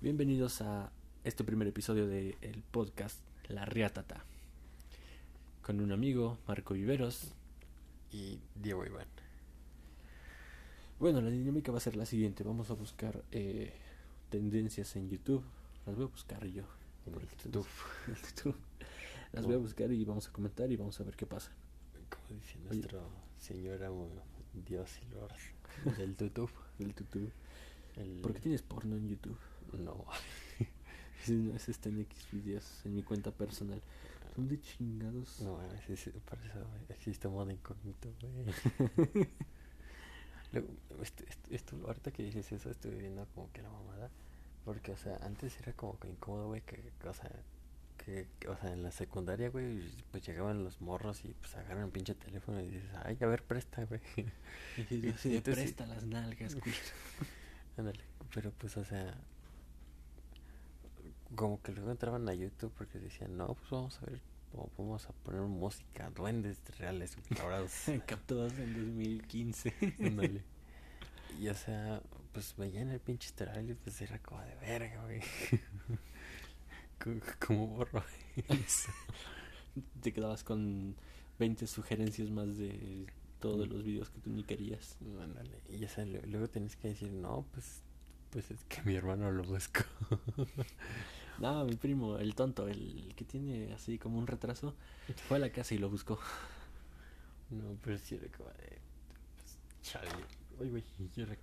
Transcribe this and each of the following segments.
Bienvenidos a este primer episodio del el podcast La Riatata. Con un amigo, Marco Viveros. Y Diego Iván. Bueno, la dinámica va a ser la siguiente. Vamos a buscar eh, tendencias en YouTube. Las voy a buscar yo. YouTube. YouTube. Las voy a buscar y vamos a comentar y vamos a ver qué pasa. Como dice nuestro señor amo, Dios y Lord del YouTube. El YouTube. El... ¿Por qué tienes porno en YouTube? No, no, ese está en X videos, en mi cuenta personal. Son de chingados. no, sí, sí, por eso existe modo incógnito, güey. Luego, esto, esto, esto- ahorita que dices eso, estoy viendo como que la mamada. Porque, o sea, antes era como que incómodo, güey, que, o sea, que, que, o sea, en la secundaria, güey, pues llegaban los morros y pues agarran el pinche teléfono y dices, ay, a ver, presta, güey. Y dices, así de, Entonces, presta las nalgas, culo". Ándale, pero pues, o sea, como que luego entraban a YouTube porque decían, no, pues vamos a ver, vamos a poner música, duendes reales, restaurados. Captados en 2015. Ándale. Y o sea, pues veían el pinche trailer y pues era como de verga, güey. como, como borro eso. Te quedabas con 20 sugerencias más de todos los videos que tú ni querías. Ándale. Y o sea, lu- luego tenés que decir, no, pues, pues es que mi hermano lo buscó. No, mi primo, el tonto, el que tiene así como un retraso, fue a la casa y lo buscó. No, pero sí era como de. Pues, chale. Uy, güey, ¿y ahora,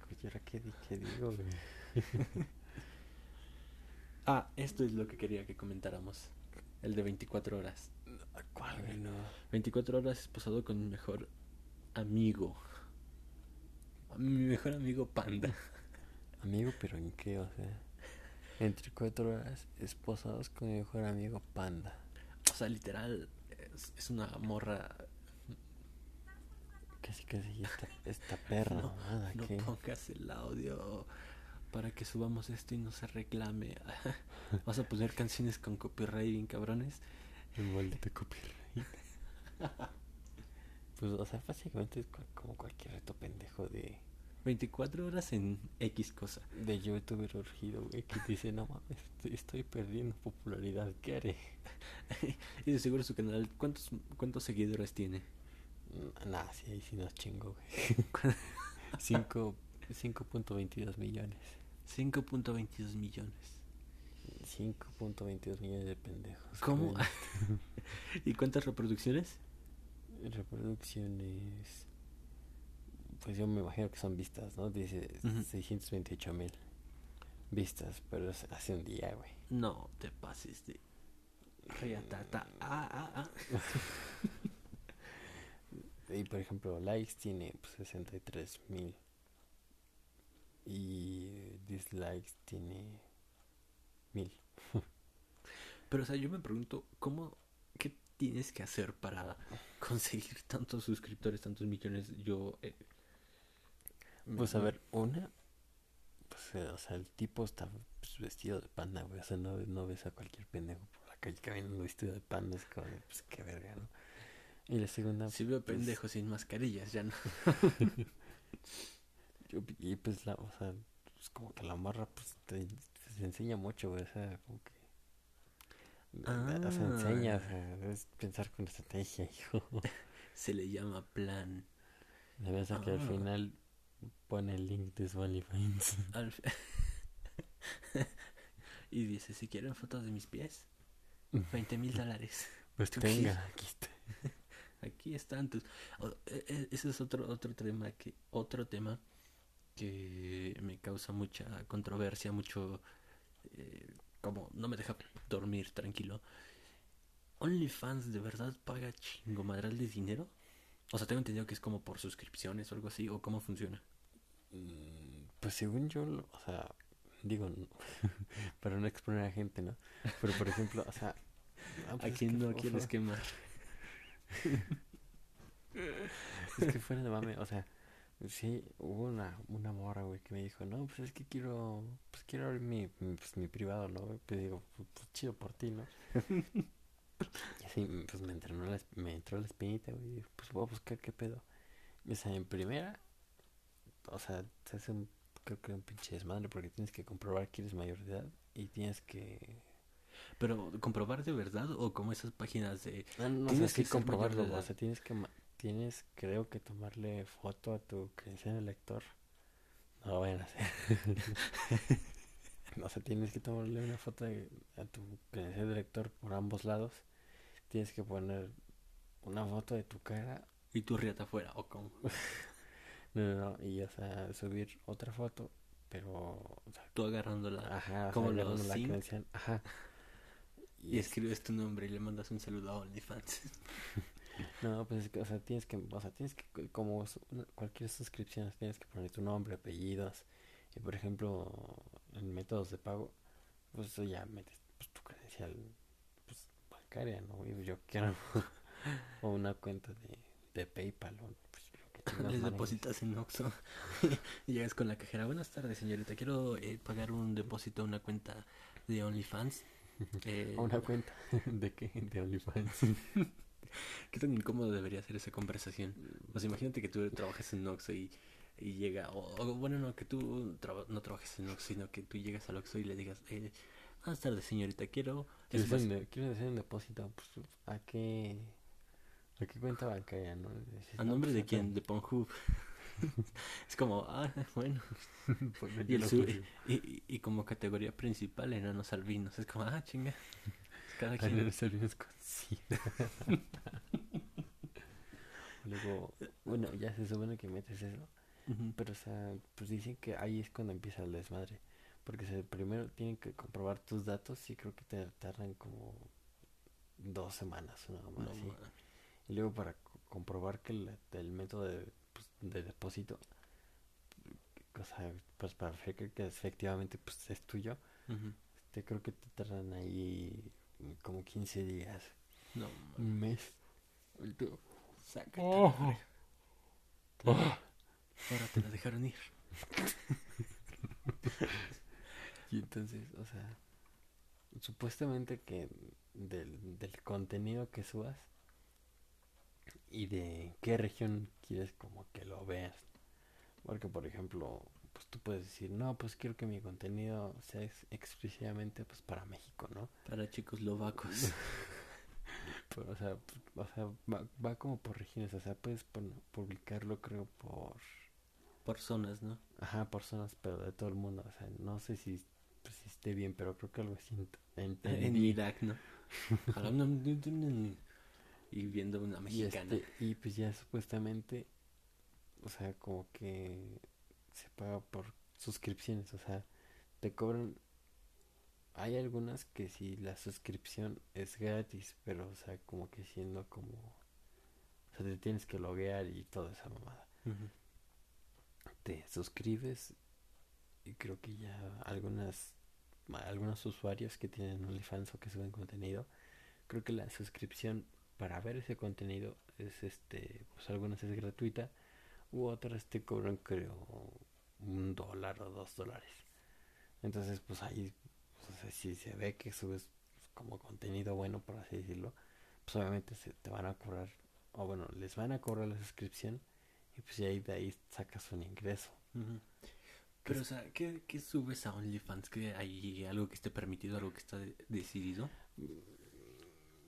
qué, di- qué digo, güey? Ah, esto es lo que quería que comentáramos. El de 24 horas. ¿Cuál, güey? No. 24 horas esposado con mi mejor amigo. Mi mejor amigo Panda. Amigo, pero ¿en qué? O sea, entre cuatro horas esposados con mi mejor amigo Panda. O sea, literal, es, es una morra. Casi, casi, esta, esta perra, No, pongas el audio para que subamos esto y no se reclame. Vas a poner canciones con copyright bien cabrones. El maldito copyright. Pues, o sea, básicamente es como cualquier reto pendejo de, 24 horas en X cosa. de youtuber urgido, güey, que dice, no mames, estoy, estoy perdiendo popularidad, ¿qué haré? Y de seguro su canal, ¿cuántos, cuántos seguidores tiene? Mm, Nah, sí, ahí sí nos chingo, güey. Cinco- 5.22 millones. 5.22 millones. 5.22 millones de pendejos. ¿Cómo? ¿Y cuántas reproducciones? Reproducciones. Pues yo me imagino que son vistas, ¿no? Dice Ujú. 628 mil vistas, pero es hace un día, güey. No te pases de. Riatata. Ah, ah, ah. Y por ejemplo, likes tiene pues, 63 mil. Y dislikes tiene mil. Pero, o sea, yo me pregunto, ¿cómo. ¿Qué tienes que hacer para conseguir tantos suscriptores, tantos millones? Yo. eh, Pues a ver, una. Pues, eh, o sea, el tipo está pues, vestido de panda, güey. O sea, no, no ves a cualquier pendejo por la calle caminando vestido de panda. Es como pues qué verga, ¿no? Y la segunda. Si veo pues, pendejos sin mascarillas, ya no. yo- y pues la, o sea, pues como que la morra, pues te, te enseña mucho, güey. O sea, como que. O sea, enseña, o Ah. sea, es pensar con estrategia, hijo. Se le llama plan. La verdad que al Ah. final pone el link de su OnlyFans. Y dice, si quieren fotos de mis pies, 20 mil dólares. Pues ¿Tú tenga, aquí está. Aquí están tus... e- e- ese es otro, otro tema que... Otro tema que me causa mucha controversia, mucho... eh, como no me deja dormir tranquilo. ¿OnlyFans de verdad paga chingo madral de dinero? O sea, tengo entendido que es como por suscripciones o algo así, o cómo funciona. Pues según yo, o sea, digo, para no exponer a gente, ¿no? Pero por ejemplo, o sea, ah, ¿A pues es quién no quieres quemar? Es que fuera de mame, o sea, sí, hubo una, una morra, güey, que me dijo, no, pues es que quiero, pues quiero abrir mi, pues, mi privado, ¿no? Pues digo, pues, pues, chido por ti, ¿no? Y así, pues me entró la, me entró la espinita, güey, y dije, pues voy a buscar qué pedo. Y, o sea, en primera, o sea, se hace un creo que un pinche desmadre porque tienes que comprobar que eres mayor de edad y tienes que... Pero comprobar de verdad o como esas páginas de... No, no, Tienes que comprobarlo, o sea, tienes que... Tienes, creo que tomarle foto a tu credencial de lector. No lo vayan a hacer. no sé, tienes que tomarle una foto de- a tu credencial de lector por ambos lados. Tienes que poner una foto de tu cara Y tu riata afuera o como... No, no, no, y o sea, subir otra foto, pero, o sea, Tú agarrándola ajá, como la credencial, ajá. y es- escribes tu nombre y le mandas un saludo a OnlyFans. no, pues es que, o sea, tienes que, o sea, tienes que, como su- cualquier suscripción, tienes que poner tu nombre, apellidos, y por ejemplo, en métodos de pago, pues eso ya metes pues, tu credencial, pues, bancaria, ¿no? Yo quiero, o una cuenta de, de PayPal, o Les manejes. depositas en Oxxo y llegas con la cajera. Buenas tardes, señorita. Quiero eh, pagar un depósito a una cuenta de OnlyFans. Eh, A una cuenta, ¿de qué? De OnlyFans. ¿Qué tan incómodo debería ser esa conversación? Pues imagínate que tú trabajas en Oxxo y, y llega, o, o bueno, no, que tú no trabajes en Oxxo, sino que tú llegas al Oxxo y le digas, eh, buenas tardes, señorita, quiero... Quiero hacer un depósito. Pues, ¿A qué, ¿A qué cuenta bancaria? ¿no? Dices, ¿A no, nombre pues, de quién? De Pornhub. es como, ah, bueno. Pues, Y, el lo su- juro. y, y- y como categoría principal, enanos albinos. Es como, ah, chinga. Cada quien. no, servimos con sida. Luego, bueno, ya se supone que metes eso. Pero, o sea, pues dicen que ahí es cuando empieza el desmadre. Porque o sea, primero tienen que comprobar tus datos y creo que te tardan como dos semanas, una No, más así. Y luego para co- comprobar que el, el método de, pues, de depósito, o sea, pues para ver que, que efectivamente pues, es tuyo, este, creo que te tardan ahí como 15 días, No, un mes. sácate. Oh. Claro. Ahora te la dejaron ir. Y entonces, o sea, supuestamente que del, del contenido que subas y de qué región quieres como que lo veas. Porque, por ejemplo, pues tú puedes decir, no, pues quiero que mi contenido sea ex- exclusivamente pues para México, ¿no? Para chicos lovacos. Pero, o sea, o sea va, va como por regiones, o sea, puedes publicarlo creo por, Por zonas, ¿no? ajá, por zonas, pero de todo el mundo, o sea, no sé si, pues, si esté bien, pero creo que algo así ent- En entendí. Irak, ¿no? y viendo una Y, mexicana. este, y pues ya supuestamente, o sea, como que se paga por suscripciones, o sea, te cobran. Hay algunas que si la suscripción es gratis, pero o sea, como que siendo como. O sea, te tienes que loguear y toda esa mamada. Te suscribes y creo que ya algunas algunos usuarios que tienen OnlyFans o que suben contenido, creo que la suscripción para ver ese contenido es este, pues algunas es gratuita u otras te cobran creo un dólar o dos dólares. Entonces pues ahí, pues, si se ve que subes como contenido bueno por así decirlo, pues obviamente se te van a cobrar, o bueno, les van a cobrar la suscripción y pues ya ahí de ahí sacas un ingreso. Pero, o sea, ¿qué, qué subes a OnlyFans? ¿Que hay algo que esté permitido, algo que está de- decidido?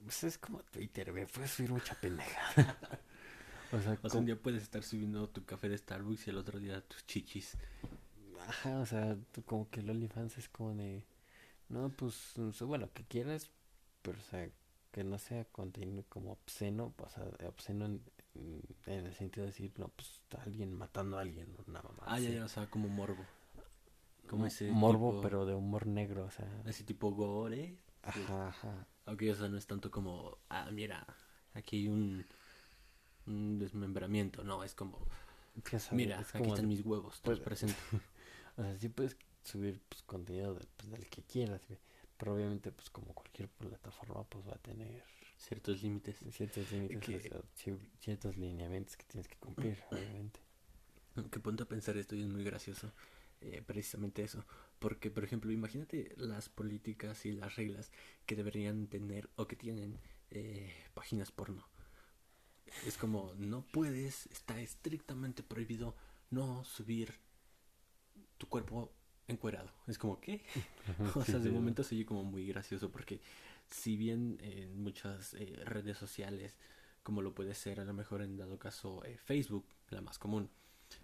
Pues es como Twitter, güey, puedes subir mucha pendejada. o sea, O sea, un día puedes estar subiendo tu café de Starbucks y el otro día tus chichis. Ajá, o sea, tú como que el OnlyFans es como de, no, pues suba lo que quieras, pero o sea, que no sea contenido como obsceno, o sea, obsceno en, en- el sentido de decir, no, pues está alguien matando a alguien, una mamá. Ah, ya, ya, o sea, como morbo. Como ese Morbo, tipo- pero de humor negro, o sea. Ese tipo gore. Ajá, ajá. Aunque, o sea, no es tanto como, ah, mira, aquí hay un, un desmembramiento. No, es como, sabes, mira, es aquí como están mis huevos, te pues- los presento. O sea, sí puedes subir pues, contenido de- pues, del que quieras. Pero obviamente, pues como cualquier plataforma, pues va a tener Ciertos límites. ciertos límites, Que- o sea, ci- ciertos lineamientos que tienes que cumplir, obviamente. Que ponte a pensar esto y es muy gracioso. Eh, precisamente eso. Porque, por ejemplo, imagínate las políticas y las reglas que deberían tener o que tienen eh, páginas porno. Es como, no puedes, está estrictamente prohibido no subir tu cuerpo encuerado. Es como, ¿qué? O sea, de momento se oye como muy gracioso porque si bien en muchas eh, redes sociales, como lo puede ser a lo mejor en dado caso eh, Facebook, la más común,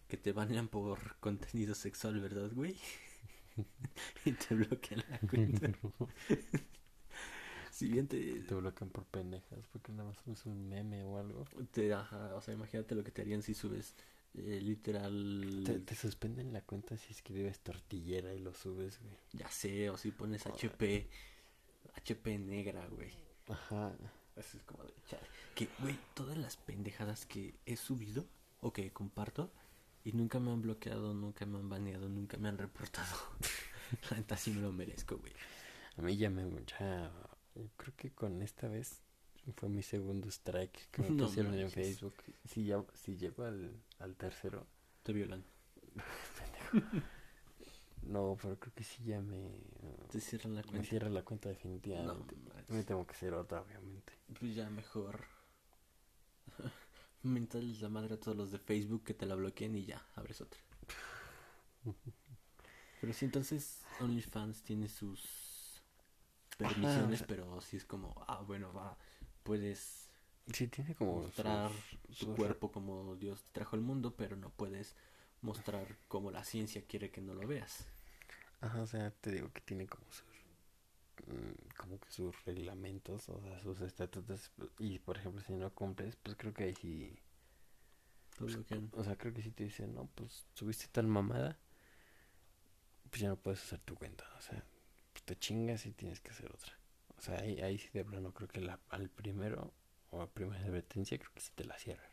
que te banean por contenido sexual, ¿verdad, güey? y te bloquean la cuenta. si bien te, Te bloquean por pendejas porque nada más subes un meme o algo. te ajá, o sea, imagínate lo que te harían si subes eh, literal, Te, te suspenden la cuenta si escribes tortillera y lo subes, güey. ya sé, o si pones HP, HP negra, güey. Ajá. Eso es como de chale. Que, güey, todas las pendejadas que he subido o que comparto y nunca me han bloqueado, nunca me han baneado, nunca me han reportado. La neta sí me lo merezco, güey. A mí ya me... Ya, creo que con esta vez fue mi segundo strike que me No pusieron en. Facebook. Si, ya, si llego al, al tercero... Te violan. No, pero creo que sí ya me... Te cierran la Me cuenta. cierra la cuenta No, definitivamente. manches. me tengo que hacer otra, obviamente. pues ya mejor. Mentales la madre a todos los de Facebook que te la bloqueen y ya, abres otra. Pero sí, entonces OnlyFans tiene sus permisiones, sea- pero sí es como, ah, bueno, va, puedes Sí, tiene como... mostrar sus- tu sus- cuerpo como Dios te trajo al mundo, pero no puedes mostrar como la ciencia quiere que no lo veas. Ajá, o sea, te digo que tiene como sus como que sus reglamentos, o sea, sus estatutos y por ejemplo, si no cumples, pues creo que ahí sí, bloquean. o sea, creo que sí te dicen, "No, pues subiste tal mamada, pues ya no puedes usar tu cuenta", o sea, pues te chingas y tienes que hacer otra. O sea, ahí, ahí sí de plano creo que la, al primero o a primera advertencia creo que sí te la cierran.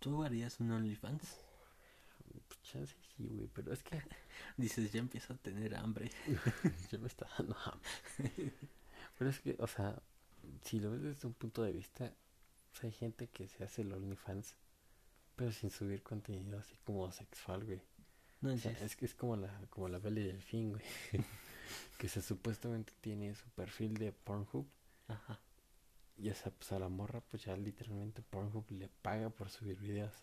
¿Tú harías un OnlyFans? Chance sí, güey, pero es que Dices, ya empiezo a tener hambre. Ya me está dando hambre. Pero es que, o sea, si lo ves desde un punto de vista, o sea, hay gente que se hace el OnlyFans, pero sin subir contenido así como sexual, güey. No O sea, es que es como la, como la Belle del fin, güey. que se supuestamente tiene su perfil de Pornhub. Ajá. Y o sea, pues a la morra, pues ya literalmente Pornhub le paga por subir videos.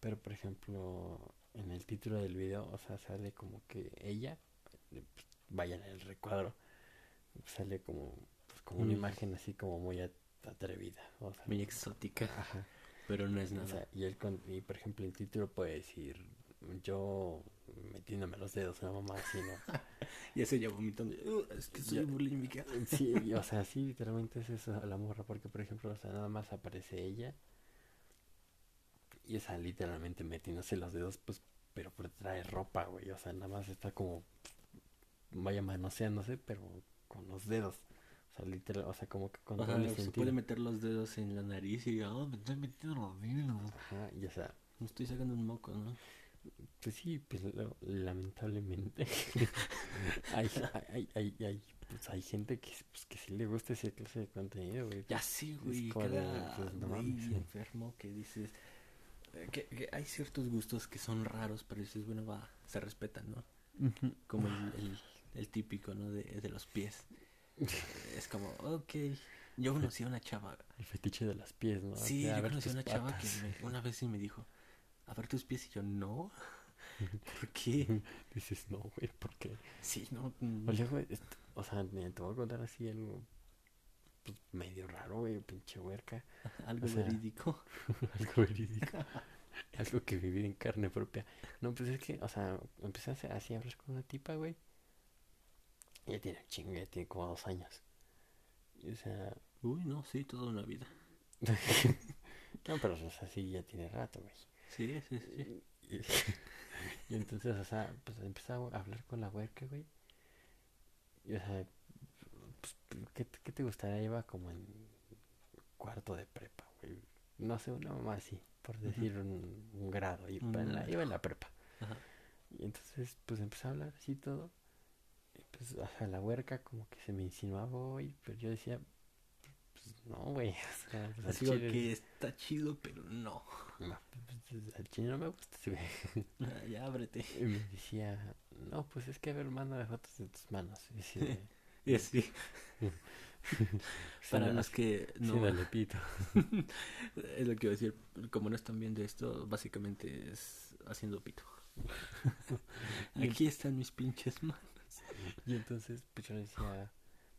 Pero por ejemplo, en el título del video, o sea, sale como que ella, eh, pues, vaya en el recuadro, sale como, pues, como una Mm. imagen así como muy at- atrevida. O sea, Muy exótica, ajá. pero no es O nada. sea, y, el con- y por ejemplo, el título puede decir, yo metiéndome los dedos, una mamá así, ¿no? Y ese ya vomitando. "Uh, es que soy bulímica. Sí, y, o sea, sí, literalmente es eso la morra, porque por ejemplo, o sea, nada más aparece ella y esa literalmente metiéndose los dedos, pues, pero por trae ropa, güey, o sea, nada más está como, vaya manoseándose, pero con los dedos, o sea, literal, o sea, como que con doble se sentido. puede meter los dedos en la nariz y ah, me estoy metiendo los dedos. Ajá, y o sea, Me estoy sacando un moco, ¿no? pues sí, pues lo- lamentablemente hay, hay, hay, hay, pues, hay gente que, pues, que sí le gusta ese clase de contenido, güey. Ya sí, güey. Cada pues, no güey mames, sí. enfermo que dices. Eh, Que, que hay ciertos gustos que son raros, pero dices, bueno, va, se respetan, ¿no? Como el, el, el típico, ¿no? De, de los pies. Es como, ok. Yo conocí a una chava. El fetiche de las pies, ¿no? Sí, yo conocí a una chava patas. que me- una vez sí me dijo, a ver tus pies. Y yo, no. ¿Por qué? Dices, no, güey, ¿por qué? Sí, no. mm, Oye, güey, est- o sea, te voy a contar así algo pues, medio raro, güey, pinche huerca. algo o sea, verídico. algo verídico. algo que vivir en carne propia. No, pues es que, o sea, empecé a hacer así a hablar con una tipa, güey. Ya tiene chinga, ya tiene como dos años. Y, o sea, Uy, no, sí, toda una vida. no, pero o sea, sí, ya tiene rato, güey. Sí, sí, sí. Y, y entonces, o sea, pues empecé a hablar con la huerca, güey. Y, o sea, ¿qué, te- qué te gustaría? Iba como en cuarto de prepa, güey. No sé, una mamá así, por decir un, un grado. Un en la- iba en la prepa. Y entonces, pues empecé a hablar así todo. Y pues, o sea, la huerca como que se me insinuaba, güey. Pero yo decía, pues no, güey. O sea, pues, Así chile- que está chido, pero no. no, pues, al chile no me gusta güey. Ah, Ya ábrete. Y me decía, no, pues es que a ver, mándame fotos de tus manos. Y, así de- Y así. Para los que no. Sí, dale pito. es lo que iba a decir. Como no están viendo esto, básicamente es haciendo pito. Aquí están mis pinches manos. Y entonces, pues yo decía,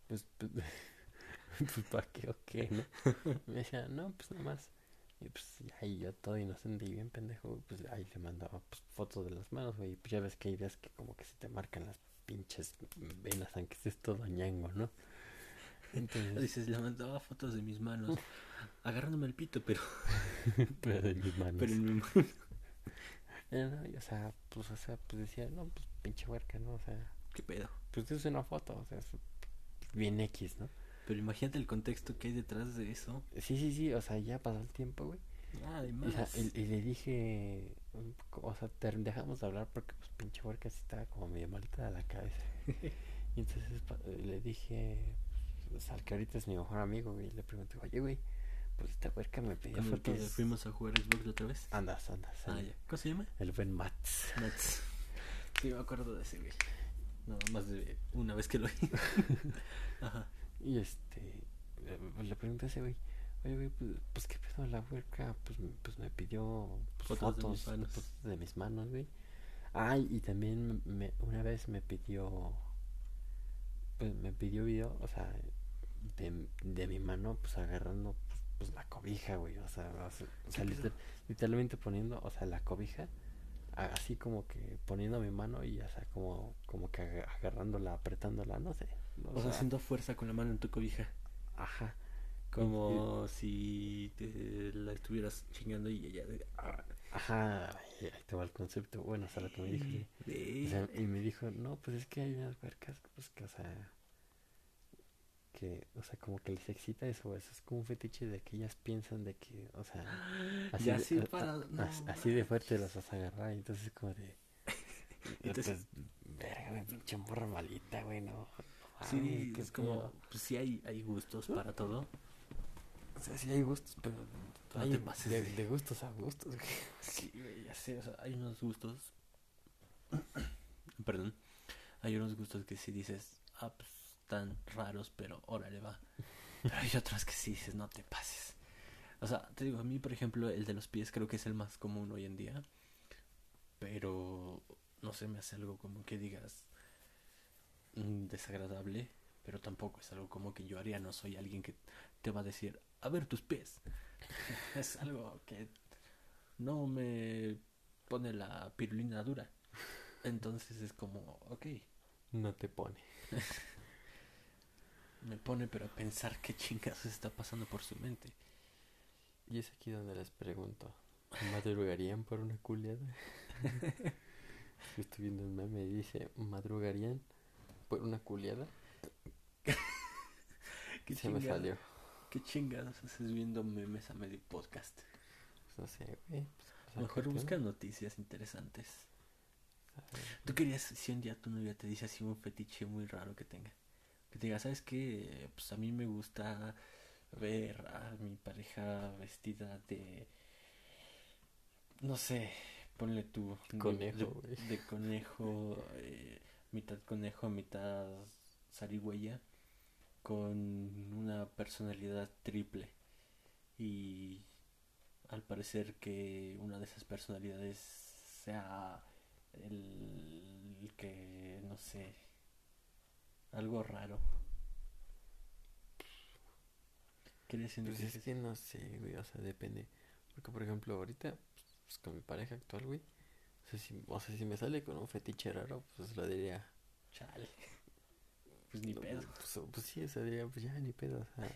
pues, pues, pues ¿para qué o qué, no? Y me decía, no, pues nada más. Y pues ahí yo todo inocente y bien pendejo, pues ahí le mandaba pues, fotos de las manos, güey. Pues ya ves que hay días que como que se te marcan las pinches venas, aunque estés todo ñango, ¿no? Entonces... Dices, le mandaba fotos de mis manos, agarrándome el pito, pero... pero de mis manos. Pero en mi mano. No, y, o sea, pues, o sea, pues decía, no, pues pinche huerca, ¿no? O sea... ¿Qué pedo? Pues es una foto, o sea, es bien X, ¿no? Pero imagínate el contexto que hay detrás de eso. Sí, sí, sí, o sea, ya pasó el tiempo, güey. Ah, además. O sea, y, y, le dije, o sea, te dejamos de hablar porque pues pinche huerca sí estaba como medio malita de la cabeza. y entonces le dije, pues, al que ahorita es mi mejor amigo, y le pregunté, oye, güey, pues esta huerca me pidió porque fuimos a jugar Xbox otra vez. Andas, andas. Ah, ya. ¿Cómo se llama? El buen Mats. Mats. Sí, me acuerdo de ese, güey. No, más de una vez que lo vi. Ajá. Y este, le, le pregunté a ese güey, oye, güey, pues, pues qué pedo la huerca, pues, pues me pidió pues, Fotos de fotos, mis manos. fotos de mis manos, güey. Ay, y también me, una vez me pidió, pues me pidió video, o sea, de, de mi mano, pues agarrando pues, pues la cobija, güey, o sea, o sea, o sea, ¿Qué liter- literalmente poniendo, o sea, la cobija, así como que poniendo mi mano y, o sea, como, como que aga- agarrándola, apretándola, no sé. O sea, haciendo fuerza con la mano en tu cobija. Ajá. Como si te la estuvieras chingando y ella. de- ah, Ajá, ahí te va el concepto. Bueno, o sea, lo que me dijo. sí. de- O sea, y me dijo, no, pues es que hay unas huercas, pues que, o sea, que, o sea, como que les excita eso, eso es como un fetiche de que ellas piensan de que, o sea, así, de, para- no así fuerte las vas a agarrar, y entonces como de, Entonces- pues, verga, güey, pinche morra malita, güey, no. no Sí, es como. Pues sí, hay, hay gustos para todo. O sea, sí hay gustos, pero No hay te pases de, gustos a gustos. Sí, güey, ya sé, o sea, hay unos gustos. Perdón. Hay unos gustos que sí dices, ah, pues están raros, pero órale va. Pero hay otros que sí dices, no te pases. O sea, te digo, a mí, por ejemplo, el de los pies creo que es el más común hoy en día. Pero no sé, me hace algo como que digas mm, desagradable, pero tampoco es algo como que yo haría. No soy alguien que te va a decir, a ver tus pies. es algo que no me pone la pirulina dura. Entonces es como, ok, No te pone. me pone pero a pensar qué chingados está pasando por su mente. Y es aquí donde les pregunto, ¿madrugarían por una culiada? Estoy viendo un meme y dice, ¿madrugarían por una culiada? ¿Qué Se me salió. ¿Qué chingados haces viendo memes a medio podcast? Pues no sé, güey. pues, Mejor busca ¿no? noticias interesantes. ¿Tú querías, si un día tu novia te dice así un fetiche muy raro que tenga? Que te diga, ¿sabes qué? Pues a mí me gusta ver a mi pareja vestida de... No sé, ponle tú... de- Conejo, de, güey. de conejo, eh, mitad conejo, mitad zarigüeya, con una personalidad triple. Y al parecer que una de esas personalidades sea el que, no sé, algo raro. ¿Qué? Pues es que no sé, güey, o sea, depende. Porque, por ejemplo, ahorita, pues con mi pareja actual, güey, o sea, si, o sea, si me sale con un fetiche raro, pues lo diría. Chale. Pues ni pedo. Pues, pues sí, o sea, diría, pues ya, ni pedo, o sea,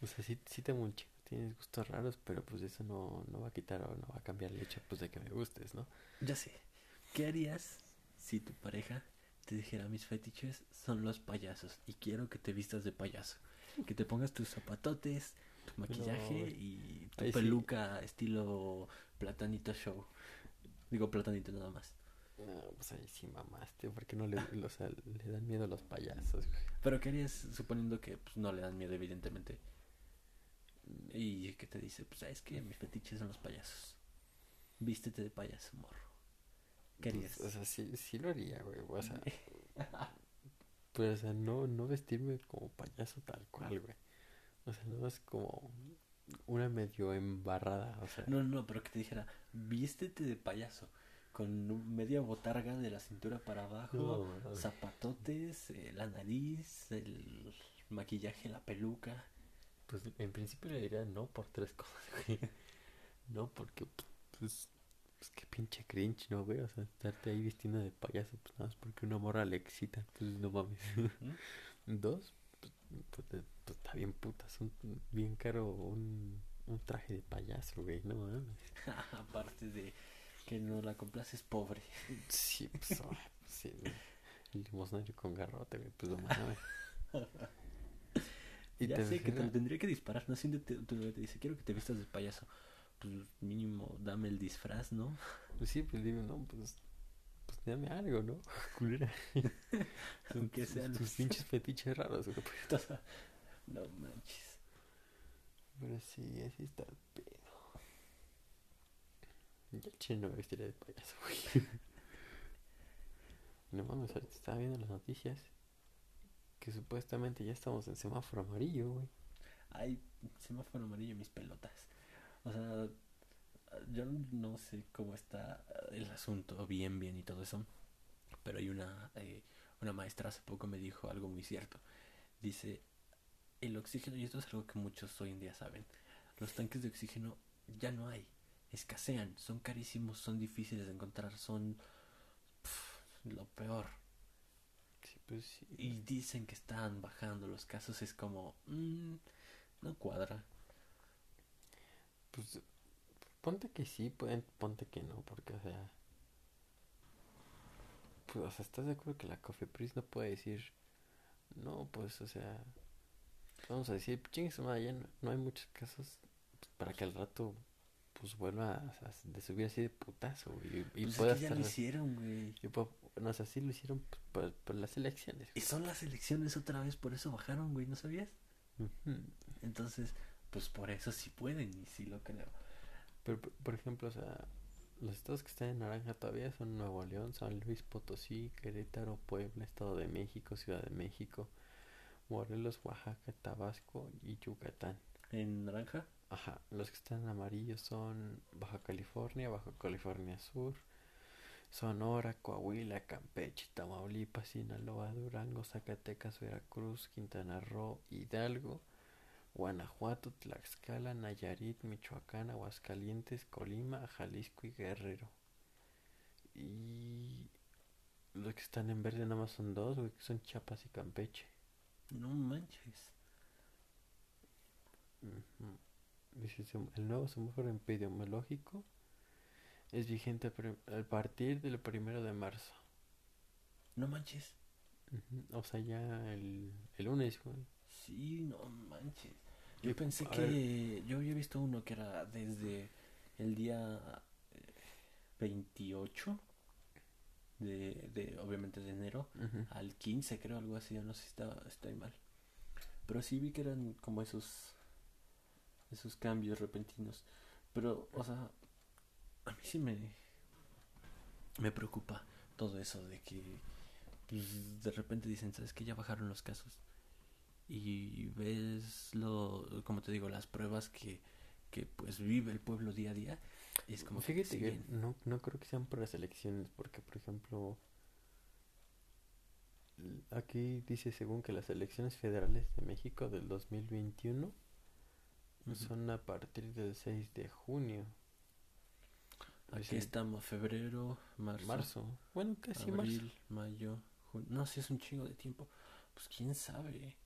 o sea, sí, sí te amo tienes gustos raros, pero pues eso no, no va a quitar o no va a cambiar el hecho, pues, de que me gustes, ¿no? Ya sé. ¿Qué harías si tu pareja te dijera mis fetiches son los payasos y quiero que te vistas de payaso? Que te pongas tus zapatotes, tu maquillaje y tu sí. peluca estilo platanito show. Digo platanito nada más. No, pues ahí sí mamaste, porque no le, o sea, le dan miedo a los payasos, güey. Pero ¿qué harías suponiendo que pues, no le dan miedo evidentemente? Y que te dice, pues sabes que mis fetiches son los payasos. Vístete de payaso, morro. ¿Qué harías? Pues, o sea, sí, sí lo haría, güey, o sea, Pero, o sea, no, no vestirme como payaso tal cual, güey. O sea, no es como una medio embarrada, o sea. No, no, pero que te dijera, vístete de payaso. Con media botarga de la cintura para abajo, No, zapatotes, eh, la nariz, el maquillaje, la peluca. Pues en principio le diría no por tres cosas, güey. No, porque, pues, pues qué pinche cringe, ¿no, güey? O sea, estarte ahí vistiendo de payaso, pues nada más porque una morra le excita, pues no mames. Dos, pues, pues, pues, está bien puta, es un, bien caro un, un traje de payaso, güey, no mames. Aparte de que no la compras es pobre. Sí, pues, pues, sí. El limosnario con garrote, pues no mames. Y ya te sé que te lo tendría que disparar, no sé, te, te- te dice, quiero que te vistas de payaso. Pues mínimo dame el disfraz, ¿no? Pues sí, pues digo, no, pues, pues dame algo, ¿no? Culera. Aunque sean tus los- pinches fetiches raros, no manches. Pero sí, así está el pedo. Ya chino no me vestiría de payaso, güey. No mames, ahorita estaba viendo las noticias que supuestamente ya estamos en semáforo amarillo, güey. Ay, semáforo amarillo mis pelotas. O sea, yo no sé cómo está el asunto bien, bien y todo eso. Pero hay una, eh, una maestra hace poco me dijo algo muy cierto. Dice, el oxígeno, y esto es algo que muchos hoy en día saben, los tanques de oxígeno ya no hay, escasean, son carísimos, son difíciles de encontrar, son lo peor. Sí, pues sí. Y dicen que están bajando los casos, es como, mm, no cuadra. Pues ponte que sí, ponte que no, porque, o sea. Pues, o sea, ¿estás de acuerdo que la Cofepris no puede decir, no, pues, o sea, vamos a decir, chingue ya no, no hay muchos casos para que al rato, pues, vuelva a, a- de subir así de putazo, güey, y, y Pues pueda es que ya estar. lo hicieron, güey. y pueda- no, o sea, sí lo hicieron pues, por, por las elecciones. Y son las elecciones otra vez, por eso bajaron, güey, ¿no sabías? Entonces, pues por eso sí pueden y sí lo creo. Pero, por- por ejemplo, o sea, los estados que están en naranja todavía son Nuevo León, San Luis Potosí, Querétaro, Puebla, Estado de México, Ciudad de México, Morelos, Oaxaca, Tabasco y Yucatán. En naranja, Ajá, los que están en amarillo son Baja California, Baja California Sur, Sonora, Coahuila, Campeche, Tamaulipas, Sinaloa, Durango, Zacatecas, Veracruz, Quintana Roo, Hidalgo, Guanajuato, Tlaxcala, Nayarit, Michoacán, Aguascalientes, Colima, Jalisco y Guerrero. Y los que están en verde nada más son dos, güey, que son Chiapas y Campeche. no manches. Ujú. Dice, "Sem- el nuevo semáforo epidemiológico es vigente a partir del primero de marzo. No manches. O sea, ya el, el lunes, güey. Sí, no manches. Yo pensé que yo había visto uno que era desde el día eh, 28 de, de obviamente de enero al 15 creo algo así, yo no sé si está, estoy mal. Pero sí vi que eran como esos esos cambios repentinos. Pero, o sea, a mí sí me me preocupa todo eso de que pues, de repente dicen, ¿sabes que Ya bajaron los casos. Y ves lo, como te digo, las pruebas que, que pues vive el pueblo día a día. Y es como Fíjate que no, no creo que sean por las elecciones, porque, por ejemplo, aquí dice según que las elecciones federales de México del 2021 Son a partir del 6 de junio. Aquí Dice estamos, febrero, marzo, marzo. Bueno, casi marzo. abril, mayo, junio. No, sí es un chingo de tiempo. Pues quién sabe.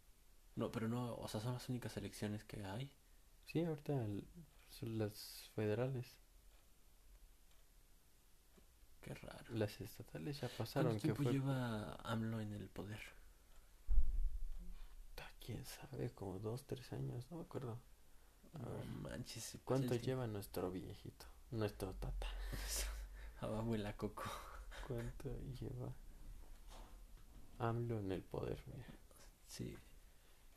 No, pero no, o sea, son las únicas elecciones que hay. Sí, ahorita el- son las federales. Qué raro. Las estatales ya pasaron, ¿Cuánto tiempo fue... lleva AMLO en el poder? ¿Quién sabe? Como dos, tres años, no me acuerdo. No manches. ¿Cuánto lleva nuestro viejito? Nuestro tata. Abuela Coco. ¿Cuánto lleva AMLO en el poder? Mira. Sí.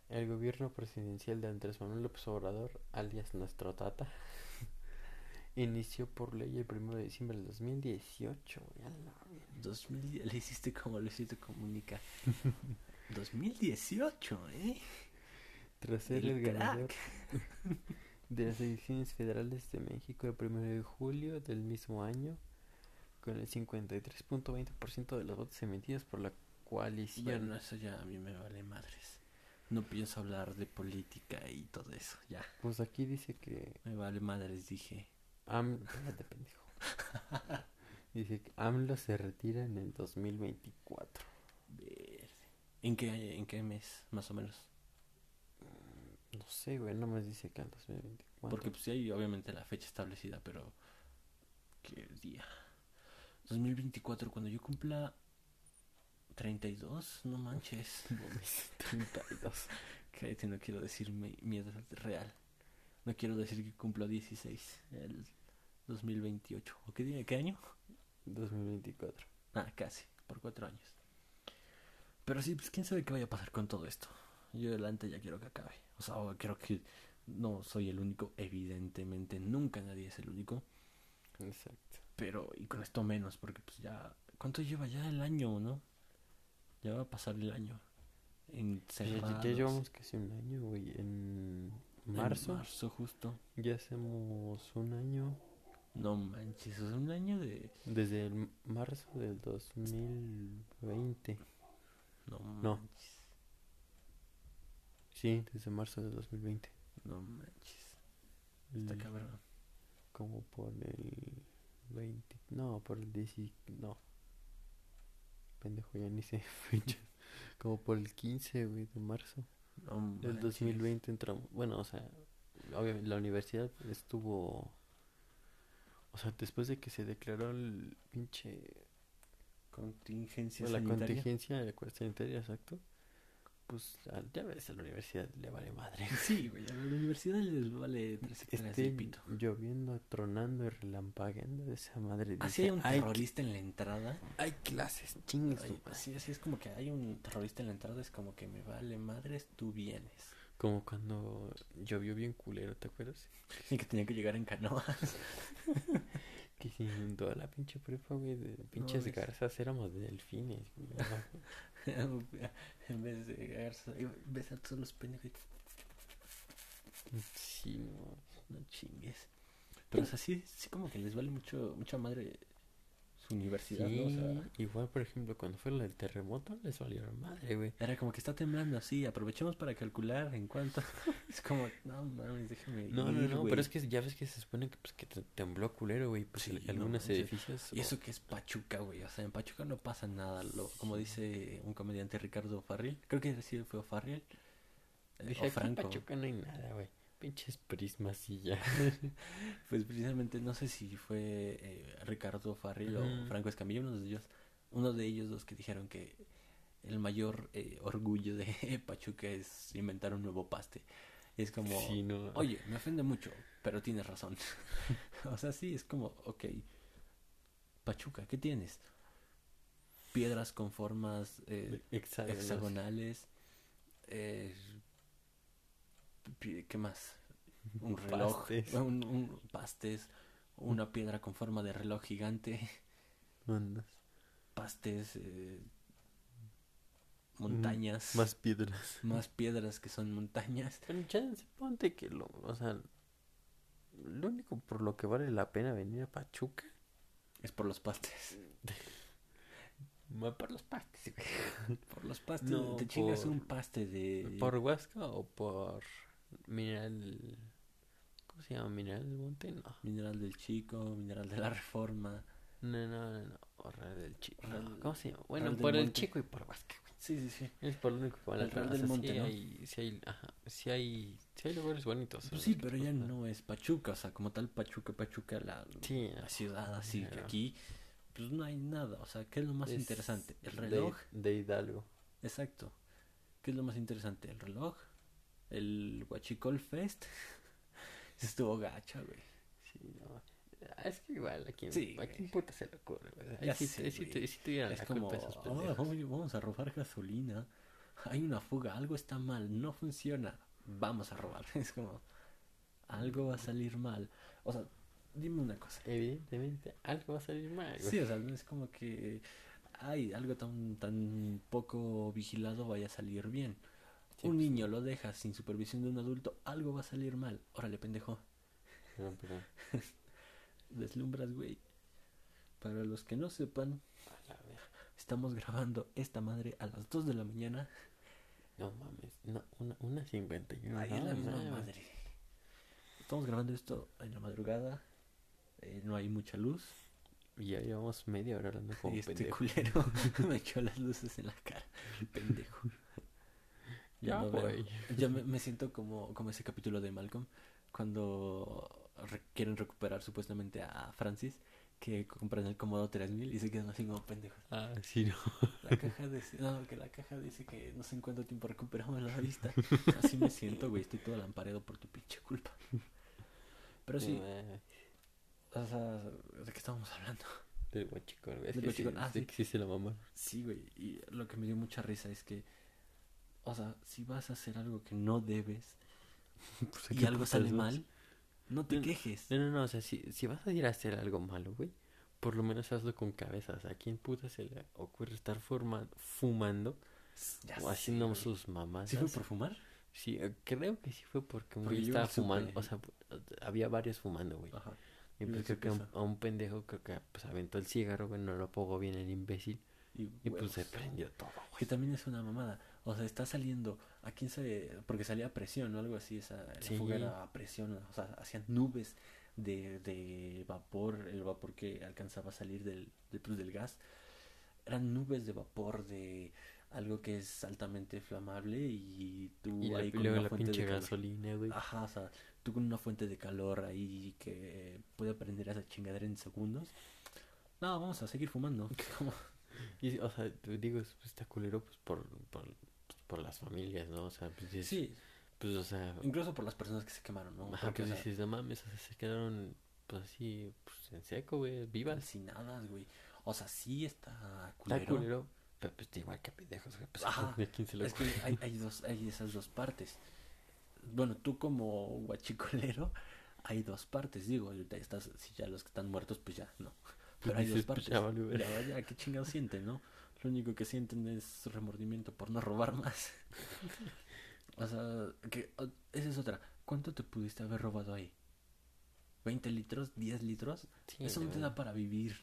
El gobierno presidencial de Andrés Manuel López Obrador, alias nuestro tata, inició por ley el 1 de diciembre del 2018. güey, a la verga. 2010 le hiciste como Luisito Comunica. 2018, ¿eh? Tras ser El el ganador de las elecciones federales de México el 1 de julio del mismo año, con el 53.20% de los votos emitidos por la coalición. Bueno, eso ya a mí me vale madres. No pienso hablar de política y todo eso, ya. Pues aquí dice que Me vale madres, dije. Espérate, pendejo. Dice que AMLO se retira en el 2024. Verde. ¿En qué, ¿En qué mes, más o menos? No sé, güey, nomás dice que en 2024. Porque pues sí hay obviamente la fecha establecida, pero... ¿Qué día? 2024, cuando yo cumpla 32, no manches. 32. Cállate, no quiero decir mi, mi edad real. No quiero decir que cumplo 16 el 2028. ¿O qué día? ¿Qué año? 2024. Ah, casi, por cuatro años. Pero sí, pues quién sabe qué vaya a pasar con todo esto. Yo adelante ya quiero que acabe. O sea, creo que no soy el único, evidentemente, nunca nadie es el único. Exacto. Pero, y con esto menos, porque pues ya... ¿Cuánto lleva ya el año, no? Ya va a pasar el año. Encerrados. ya, ya llevamos casi un año, güey. En En marzo marzo, justo. ya hacemos un año. No manches, es un año de... Desde el marzo del 2020. No No. Sí, desde marzo del 2020. No manches. Está El- cabrón. Como por el 20. No, por el 10. No. Pendejo, ya ni sé fecha. Como por el 15, güey, de marzo No del manches. 2020 entramos. Bueno, o sea, obviamente la universidad estuvo. O sea, después de que se declaró el pinche. Contingencia la sanitaria. contingencia de la sanitaria, exacto. Pues ya ves, a la universidad le vale madre. Sí, güey, a la universidad les vale tres hectáreas de pito. lloviendo, tronando y relampagueando de esa madre. Así dice, hay un "Hay- terrorista en la entrada. Hay clases, chingues. Ay, tu madre". así, así es como que hay un terrorista en la entrada, es como que me vale madres, tú vienes. Como cuando llovió bien culero, ¿te acuerdas? Y que tenía que llegar en canoa. Que se inundó la pinche prepa, güey, de pinches garzas, éramos de delfines, güey. en vez de garza, a todos los pendejos. Sí, no. No chingues. Pero o sea, sí, sí como que les vale mucho, mucha madre su universidad, ¿no? O sea, igual, por ejemplo, cuando fue lo del terremoto, les valió la madre, güey. era como que está temblando así, aprovechemos para calcular en cuánto. es como, no mames, déjame No, no, ir, no, güey. pero es que ya ves que se supone que, pues, que te- tembló culero, güey. Pues Sí, el- no algunos edificios. Y o- eso que es Pachuca, güey. O sea, en Pachuca no pasa nada. Lo, como dice un comediante Ricardo Farril. Creo que sí fue Farril. eh, Dije, o aquí en Franco. Pachuca no hay nada, güey. Pinches prismas y ya. Pues precisamente no sé si fue eh, Ricardo Farril o. Franco Escamilla. Uno de ellos, uno de ellos dos que dijeron que el mayor eh, orgullo de Pachuca es inventar un nuevo paste. Es como, Sí, no. oye, me ofende mucho, pero tienes razón. o sea, sí, es como, ok, Pachuca, ¿qué tienes? Piedras con formas eh, hexagonales. eh, ¿Qué más? Un reloj, Pastes. Un, un pastes, una piedra con forma de reloj gigante, Mandas. pastes, eh, montañas, Más piedras. más piedras que son montañas. Pero ponte que lo. O sea. Lo único por lo que vale la pena venir a Pachuca. Es por los pastes. Por los pastes. Por los pastes. No, te chingas por- un paste de. ¿Por Huasca o por Mineral. ¿Cómo se llama? ¿Mineral del Monte? No. Mineral del Chico, mineral de la Reforma. No, no, no. no. O Real del Chico. Real- ¿Cómo se llama? Bueno, Real por el Monte. Chico y por güey. Sí, sí, sí. Es por lo único que pena. Real del O sea, Monte, sí ¿no? hay, sí hay, ajá, sí hay, sí hay lugares bonitos. Pues sí, pero ya no es Pachuca, o sea, como tal Pachuca, Pachuca, la, Sí, la ciudad así, que aquí, pues no hay nada, o sea, ¿qué es lo más es interesante? El de- reloj, De, Hidalgo. exacto, ¿qué es lo más interesante? El reloj, el Huachicol Fest, estuvo gacha, güey, Sí, no. Ah, Es que igual, aquí, Sí, aquí güey. puta se le ocurre, güey. Ahí sí, sé, sí, güey. sí tuvieran es la como, culpa esos "Ah, pendejos. vamos, vamos a robar gasolina, hay una fuga, algo está mal, no funciona, vamos a robar, es como, algo va a salir mal, o sea, dime una cosa, Evidentemente, algo va a salir mal, güey. Sí, o sea, no es como que ay, algo tan, tan poco vigilado vaya a salir bien. Sí, un pues, niño lo deja sin supervisión de un adulto, algo va a salir mal. Órale, pendejo. Perdón, perdón. Deslumbras, güey. Para los que no sepan, estamos grabando esta madre a las 2 de la mañana. No mames. No, una, una 51. Ay, no, es la misma madre. Estamos grabando esto en la madrugada. eh, no hay mucha luz. Y ya llevamos media hora hablando como y este pendejo. culero me echó las luces en la cara. El pendejo. Ya, no güey. Ya me, me siento como, como ese capítulo de Malcolm cuando re- quieren recuperar supuestamente a Francis que compran el Comodo 3000 y se quedan así como pendejos. Ah, sí, no. La caja dice, no, que la caja dice que no sé en cuánto tiempo recuperamos la vista. Así me siento, güey, estoy todo lampareado por tu pinche culpa. Pero sí, Eh, o sea, ¿de qué estábamos hablando? Del guachicón, güey. Del guachicón, ah, sí sí se la mamá. Sí, güey, y lo que me dio mucha risa es que, o sea, si vas a hacer algo que no debes Pues, ¿a y algo sale vas? mal, no te No, quejes. No, no, no, o sea, si, si vas a ir a hacer algo malo, güey, por lo menos hazlo con cabeza. O sea, ¿a quién puta se le ocurre estar forma- fumando Ya o sé, haciendo güey. sus mamás? ¿Sí fue por fumar? Sí, eh, creo que sí fue porque un Porque güey estaba supe- fumando. O sea, había varios fumando, güey. Ajá. Y pues creo que a un, a un pendejo creo que pues aventó el cigarro, güey, no lo apagó bien el imbécil. Y, Y pues se prendió todo, Que güey. también es una mamada. O sea, está saliendo. ¿A quién se.? Porque salía a presión o algo así. Esa, la Sí. fuga era a presión. O sea, hacían nubes de, de vapor. El vapor que alcanzaba a salir del, del, pues, del gas. Eran nubes de vapor de algo que es altamente flamable. Y tú Y la- ahí y con una la fuente pinche de gasolina, güey. Ajá, o sea, tú con una fuente de calor ahí que puede prender esa chingadera en segundos. No, vamos a seguir fumando. Y, o sea, digo, es- pues, está culero pues por, por, pues, por las familias, ¿no? O sea, pues, Sí, pues, o sea, incluso por las personas que se quemaron, ¿no? ajá, Porque, pues o sea, dices, no mames, o sea, se quedaron, pues así, pues en seco, güey, vivas. calcinadas, güey. O sea, sí está Está culero. culero, pero pues igual que pendejos, güey, pues Ajá, ¿a quién se le Es que hay, hay, dos, hay esas dos partes. Bueno, tú como guachicolero, hay dos partes. Digo, estás, si ya los que están muertos, pues ya no. Pero hay dos pues, partes. ya valió verga. Ya, ya, qué chingados sienten, ¿no? Lo único que sienten es remordimiento por no robar más. o sea, que esa es otra. ¿Cuánto te pudiste haber robado ahí? ¿20 litros? ¿10 litros? Sí, Eso no te da para vivir.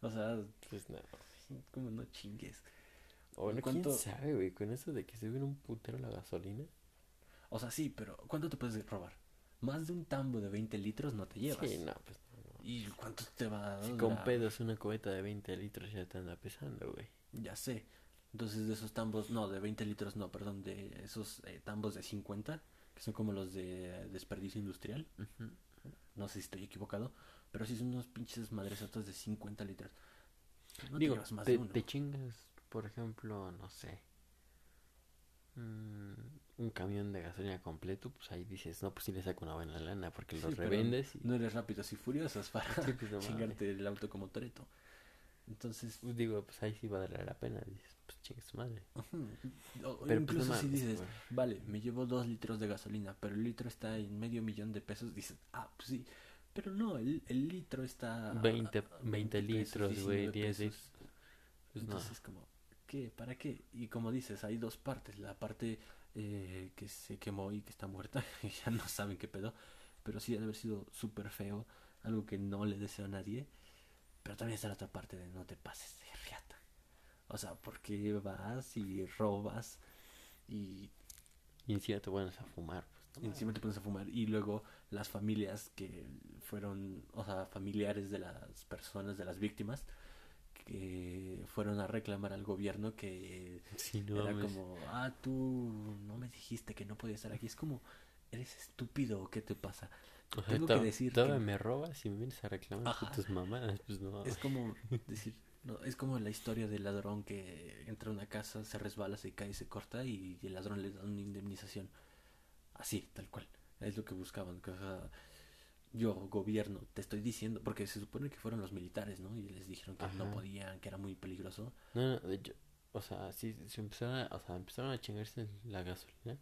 O sea, Pues no. como no chingues. O ¿Cuánto- quién sabe, güey, con eso de que se ve un putero la gasolina. O sea, sí, pero ¿cuánto te puedes robar? Más de un tambo de 20 litros no te llevas. Sí, no, pues. ¿Y cuánto te va a Si dar? con pedos una cubeta de 20 litros ya te anda pesando, güey. Ya sé. Entonces de esos tambos, no, de 20 litros no, perdón, de esos eh, tambos de 50, que son como los de desperdicio industrial. No sé si estoy equivocado, pero sí son unos pinches madresotas de 50 litros. No Digo, te más te, de uno. te chingas, por ejemplo, no sé, mm, un camión de gasolina completo, pues ahí dices, no, pues sí le saco una buena lana porque los revendes y No eres rápidos y furiosos para Sí, pues, no chingarte el auto como Toreto. Entonces, pues, digo, pues ahí sí vale la pena, dices, pues chingas madre. o- Pero pues, no incluso si dices, vale, me llevo dos litros de gasolina, pero el litro está en medio millón de pesos, dices, ah, pues sí. Pero no, el, el litro está... a- 20 a 20 pesos, litros, güey, 19 10 pesos. litros. Pues no. Entonces, como, ¿qué? ¿Para qué? Y como dices, hay dos partes. La parte eh, que se quemó y que está muerta, y ya no saben qué pedo. Pero sí debe haber sido súper feo, algo que no le deseo a nadie. Pero también está la otra parte de no te pases de riata. O sea, porque vas y robas y Y encima te pones a fumar, pues, y encima te pones a fumar y luego las familias que fueron, o sea, familiares de las personas, de las víctimas, que fueron a reclamar al gobierno que mames. Sí, no era mames. como, ah, tú no me dijiste que no podía estar aquí. Es como, ¿eres estúpido o qué te pasa? O sea, tengo que decir que- me robas y me vienes a reclamar por tus pues no. Es como decir, no, es como la historia del ladrón que entra a una casa, se resbala, se cae, se corta y el ladrón le da una indemnización. Así, tal cual. Es lo que buscaban. que, o sea, yo, gobierno, te estoy diciendo, porque se supone que fueron los militares, ¿no? Y les dijeron que no podían, que era muy peligroso. No, no, de hecho, o sea, sí, sí empezaron a, o sea, empezaron a chingarse la gasolina,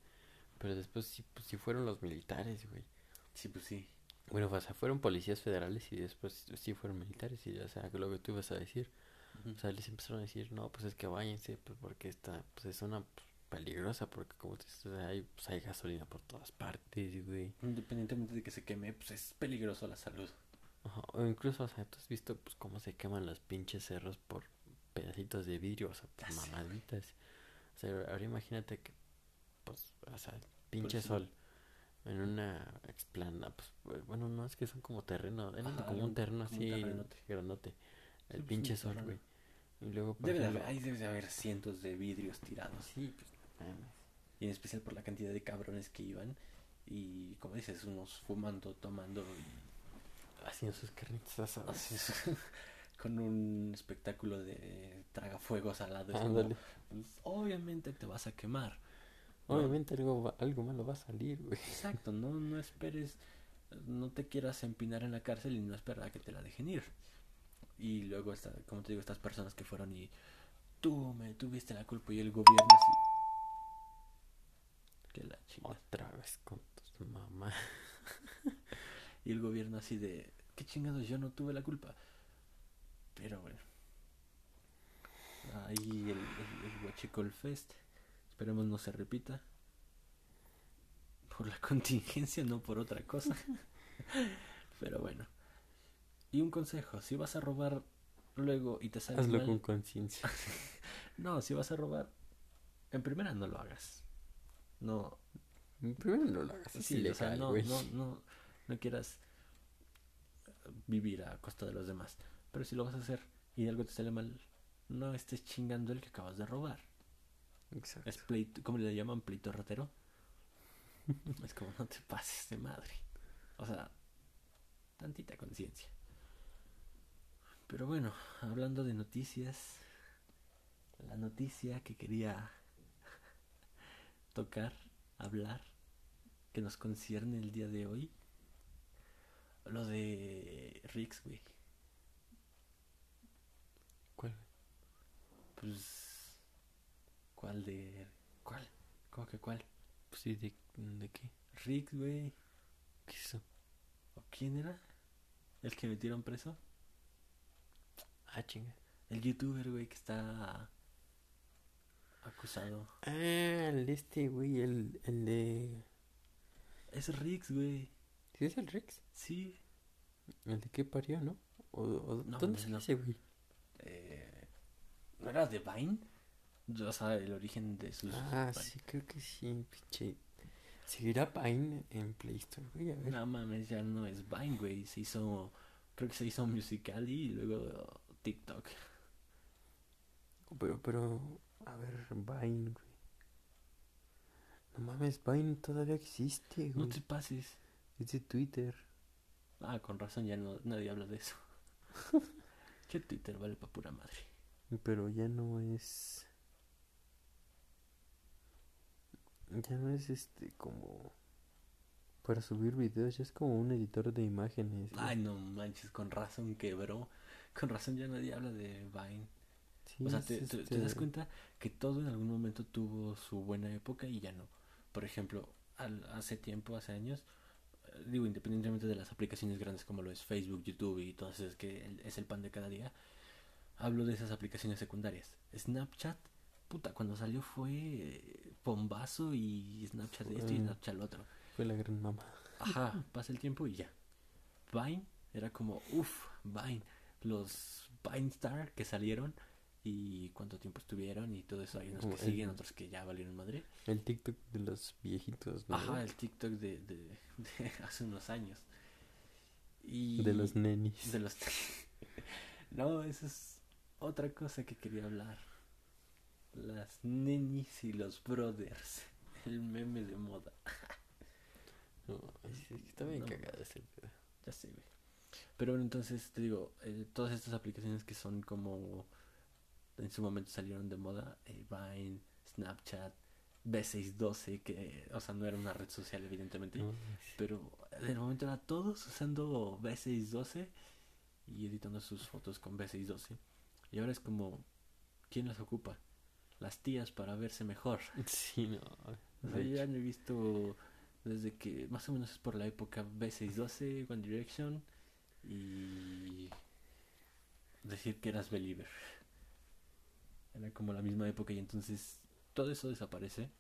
pero después sí, pues, sí fueron los militares, güey. Sí, pues sí. Bueno, o sea, fueron policías federales y después sí fueron militares y, o sea, lo que tú ibas a decir. O sea, les empezaron a decir, no, pues es que váyanse, pues porque esta, pues es una pues, peligrosa, porque como te dices, hay, pues, hay gasolina por todas partes, güey. Independientemente de que se queme, pues es peligroso la salud. Ajá, O incluso, o sea, tú has visto, pues, cómo se queman los pinches cerros por pedacitos de vidrio, o sea, por mamaditas. O sea, ahora imagínate que, pues, o sea, pinche sí. sol en una explanada, pues, bueno, no, es que son como terreno, Ajá, como un un- terreno como un así, terrenote. grandote, el pues, pinche un sol, güey. Y luego, por Debe de haber, ahí debe de haber cientos de vidrios tirados. Sí, pues. Y en especial por la cantidad de cabrones que iban. Y como dices, unos fumando, tomando y haciendo sus carnitas asadas. con un espectáculo de tragafuegos al lado. Como, pues, obviamente te vas a quemar. ¿no? Obviamente algo, va- algo malo va a salir, güey. Exacto, no, no esperes, no te quieras empinar en la cárcel y no esperar a que te la dejen ir. Y luego, está, como te digo, estas personas que fueron y tú me tuviste la culpa y el gobierno así. Que la chingada. Otra vez con tus mamás. Y el gobierno así de, qué chingados, yo no tuve la culpa. Pero bueno. Ahí el, el, el Huachicol Fest. Esperemos no se repita. Por la contingencia, no por otra cosa. Pero bueno. Y un consejo, si vas a robar luego y te sale Hazlo mal, con conciencia. No, si vas a robar, en primera no lo hagas. No, Primero no lo hagas, Sí, o sea, ilegal, no, güey. no, no, no quieras vivir a costa de los demás. Pero si lo vas a hacer y algo te sale mal, no estés chingando el que acabas de robar. Exacto. Es pleito, ¿cómo le llaman? Pleito ratero. es como no te pases de madre. O sea, tantita conciencia. Pero bueno, hablando de noticias, la noticia que quería tocar, hablar, que nos concierne el día de hoy, lo de Rix, güey. ¿Cuál? Pues, ¿cuál de, cuál? ¿Cómo que cuál? Pues sí, ¿de, de qué? Rix, güey. ¿Qué eso? ¿O quién era? ¿El que metieron preso? Ah, chinga. El youtuber, güey, que está acusado. Ah, el de este, güey, el, el de... Es Rix, güey. ¿Sí es el Rex? Sí. El de qué parió, ¿no? ¿O, o No, dónde no, sale no. ese, güey? Eh, ¿No era de Vine? O sea, el origen de sus... Ah, Vine. sí, creo que sí, pinche. ¿Seguirá Pine en Play Store, güey? A ver. No mames, ya no es Vine, güey. Se hizo... Creo que se hizo Musical.ly y luego TikTok. Pero, pero, a ver, Vine, güey. No mames, Vine todavía existe, No güey. te pases. Es de Twitter. Ah, con razón ya no, nadie habla de eso. que Twitter vale pa' pura madre. Pero ya no es. Ya no es este como. Para subir videos, ya es como un editor de imágenes. Ay, no manches, con razón quebró. Con razón ya nadie habla de Vine. Sí, O sea, te, te- te das cuenta que todo en algún momento tuvo su buena época y ya no. Por ejemplo, al- hace tiempo, hace años, eh, digo, independientemente de las aplicaciones grandes como lo es Facebook, YouTube y todas esas que es el pan de cada día, hablo de esas aplicaciones secundarias. Snapchat, puta, cuando salió fue eh, bombazo y Snapchat de esto y Fue- Snapchat lo otro. Fue la gran mamá. Ajá, pasa el tiempo y ya. Vine era como, uff, Vine. Los Vine Star que salieron y cuánto tiempo estuvieron y todo eso. Hay unos que el- siguen, otros que ya valieron madre. El TikTok de los viejitos, ¿no? Ajá, el TikTok de, de, de hace unos años. Y De los nenis. de los- no, eso es otra cosa que quería hablar. Las nenis y los brothers. El meme de moda. No, es está bien No. cagado ese pedo. Ya sé, güey. Pero bueno, entonces te digo, eh, todas estas aplicaciones que son como en su momento salieron de moda, eh, Vine, Snapchat, B612, que, o sea, no era una red social evidentemente, No, pero de momento era todos usando B612 y editando sus fotos con B612. Y ahora es como, ¿quién las ocupa? Las tías para verse mejor. Sí, no. O sea, ya no he visto desde que más o menos es por la época B612, One Direction y decir que eras believer. Era como la misma época y entonces todo eso desaparece.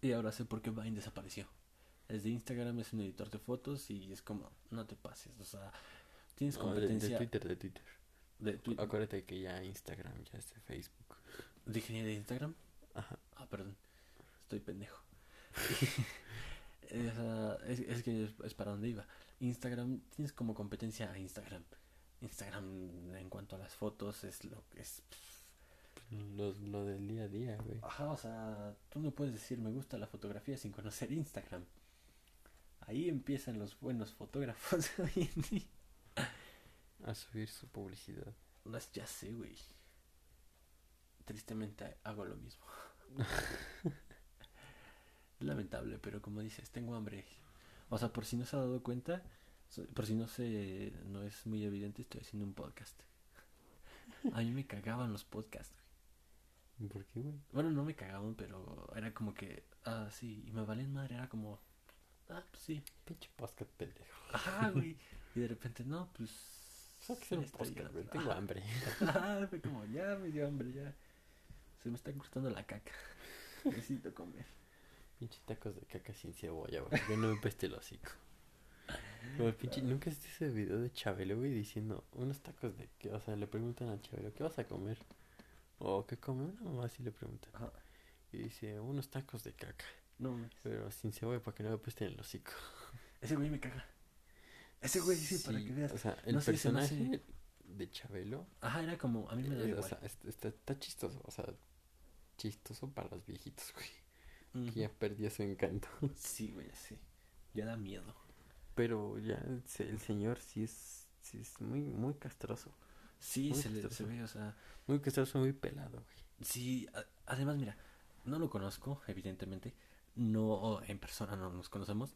Y ahora sé por qué Vine desapareció. Desde Instagram es un editor de fotos y es como, no te pases, o sea, tienes No, de, de competencia Twitter, de Twitter. de Twi- Acuérdate que ya Instagram, ya es de Facebook. ¿Dije de Instagram? Ajá. Ah, perdón, estoy pendejo. Es, es que es para donde iba. Instagram, tienes como competencia a Instagram. Instagram en cuanto a las fotos es lo que es... Lo, lo del día a día, güey. Ajá, o sea, tú no puedes decir me gusta la fotografía sin conocer Instagram. Ahí empiezan los buenos fotógrafos hoy en día. A subir su publicidad. No, ya sé, güey. Tristemente hago lo mismo. Lamentable, pero como dices, tengo hambre. O sea, por si no se ha dado cuenta, por si no se no es muy evidente, estoy haciendo un podcast. A mí me cagaban los podcasts. güey. ¿Por qué, güey? Bueno, no me cagaban, pero era como que, ah, sí, y me valían madre, era como, ah, pues sí. Pinche podcast pendejo. Ajá, güey. Y de repente, no, pues. Que hacer un podcast, güey. Tengo hambre. Ajá, fue como, ya me dio hambre, ya. Se me está cortando la caca. Necesito comer. Pinche tacos de caca sin cebolla, güey. Que no me peste el hocico. Como el pinche, ¿nunca viste ese video de Chabelo, güey? Diciendo, unos tacos de qué, o sea, le preguntan a Chabelo, ¿qué vas a comer? O ¿qué come? Una mamá así le preguntan. Ajá. Y dice, unos tacos de caca, No, mames. pero sin cebolla para que no me peste el hocico. ese güey me caga. Ese güey, sí, para que veas. O sea, el No sé, personaje de Chabelo, Ajá, era como, a mí me da eh, o igual. sea, está, está, chistoso, o sea, chistoso para los viejitos, güey. Que ya perdió su encanto. Sí, güey, sí. Ya da miedo. Pero ya el, el señor sí es, sí es muy, muy castroso. Sí, Muy se, le, se castroso. ve, o sea. Muy castroso, muy pelado, güey. Sí, a- además, mira, no lo conozco, evidentemente. No en persona, no nos conocemos.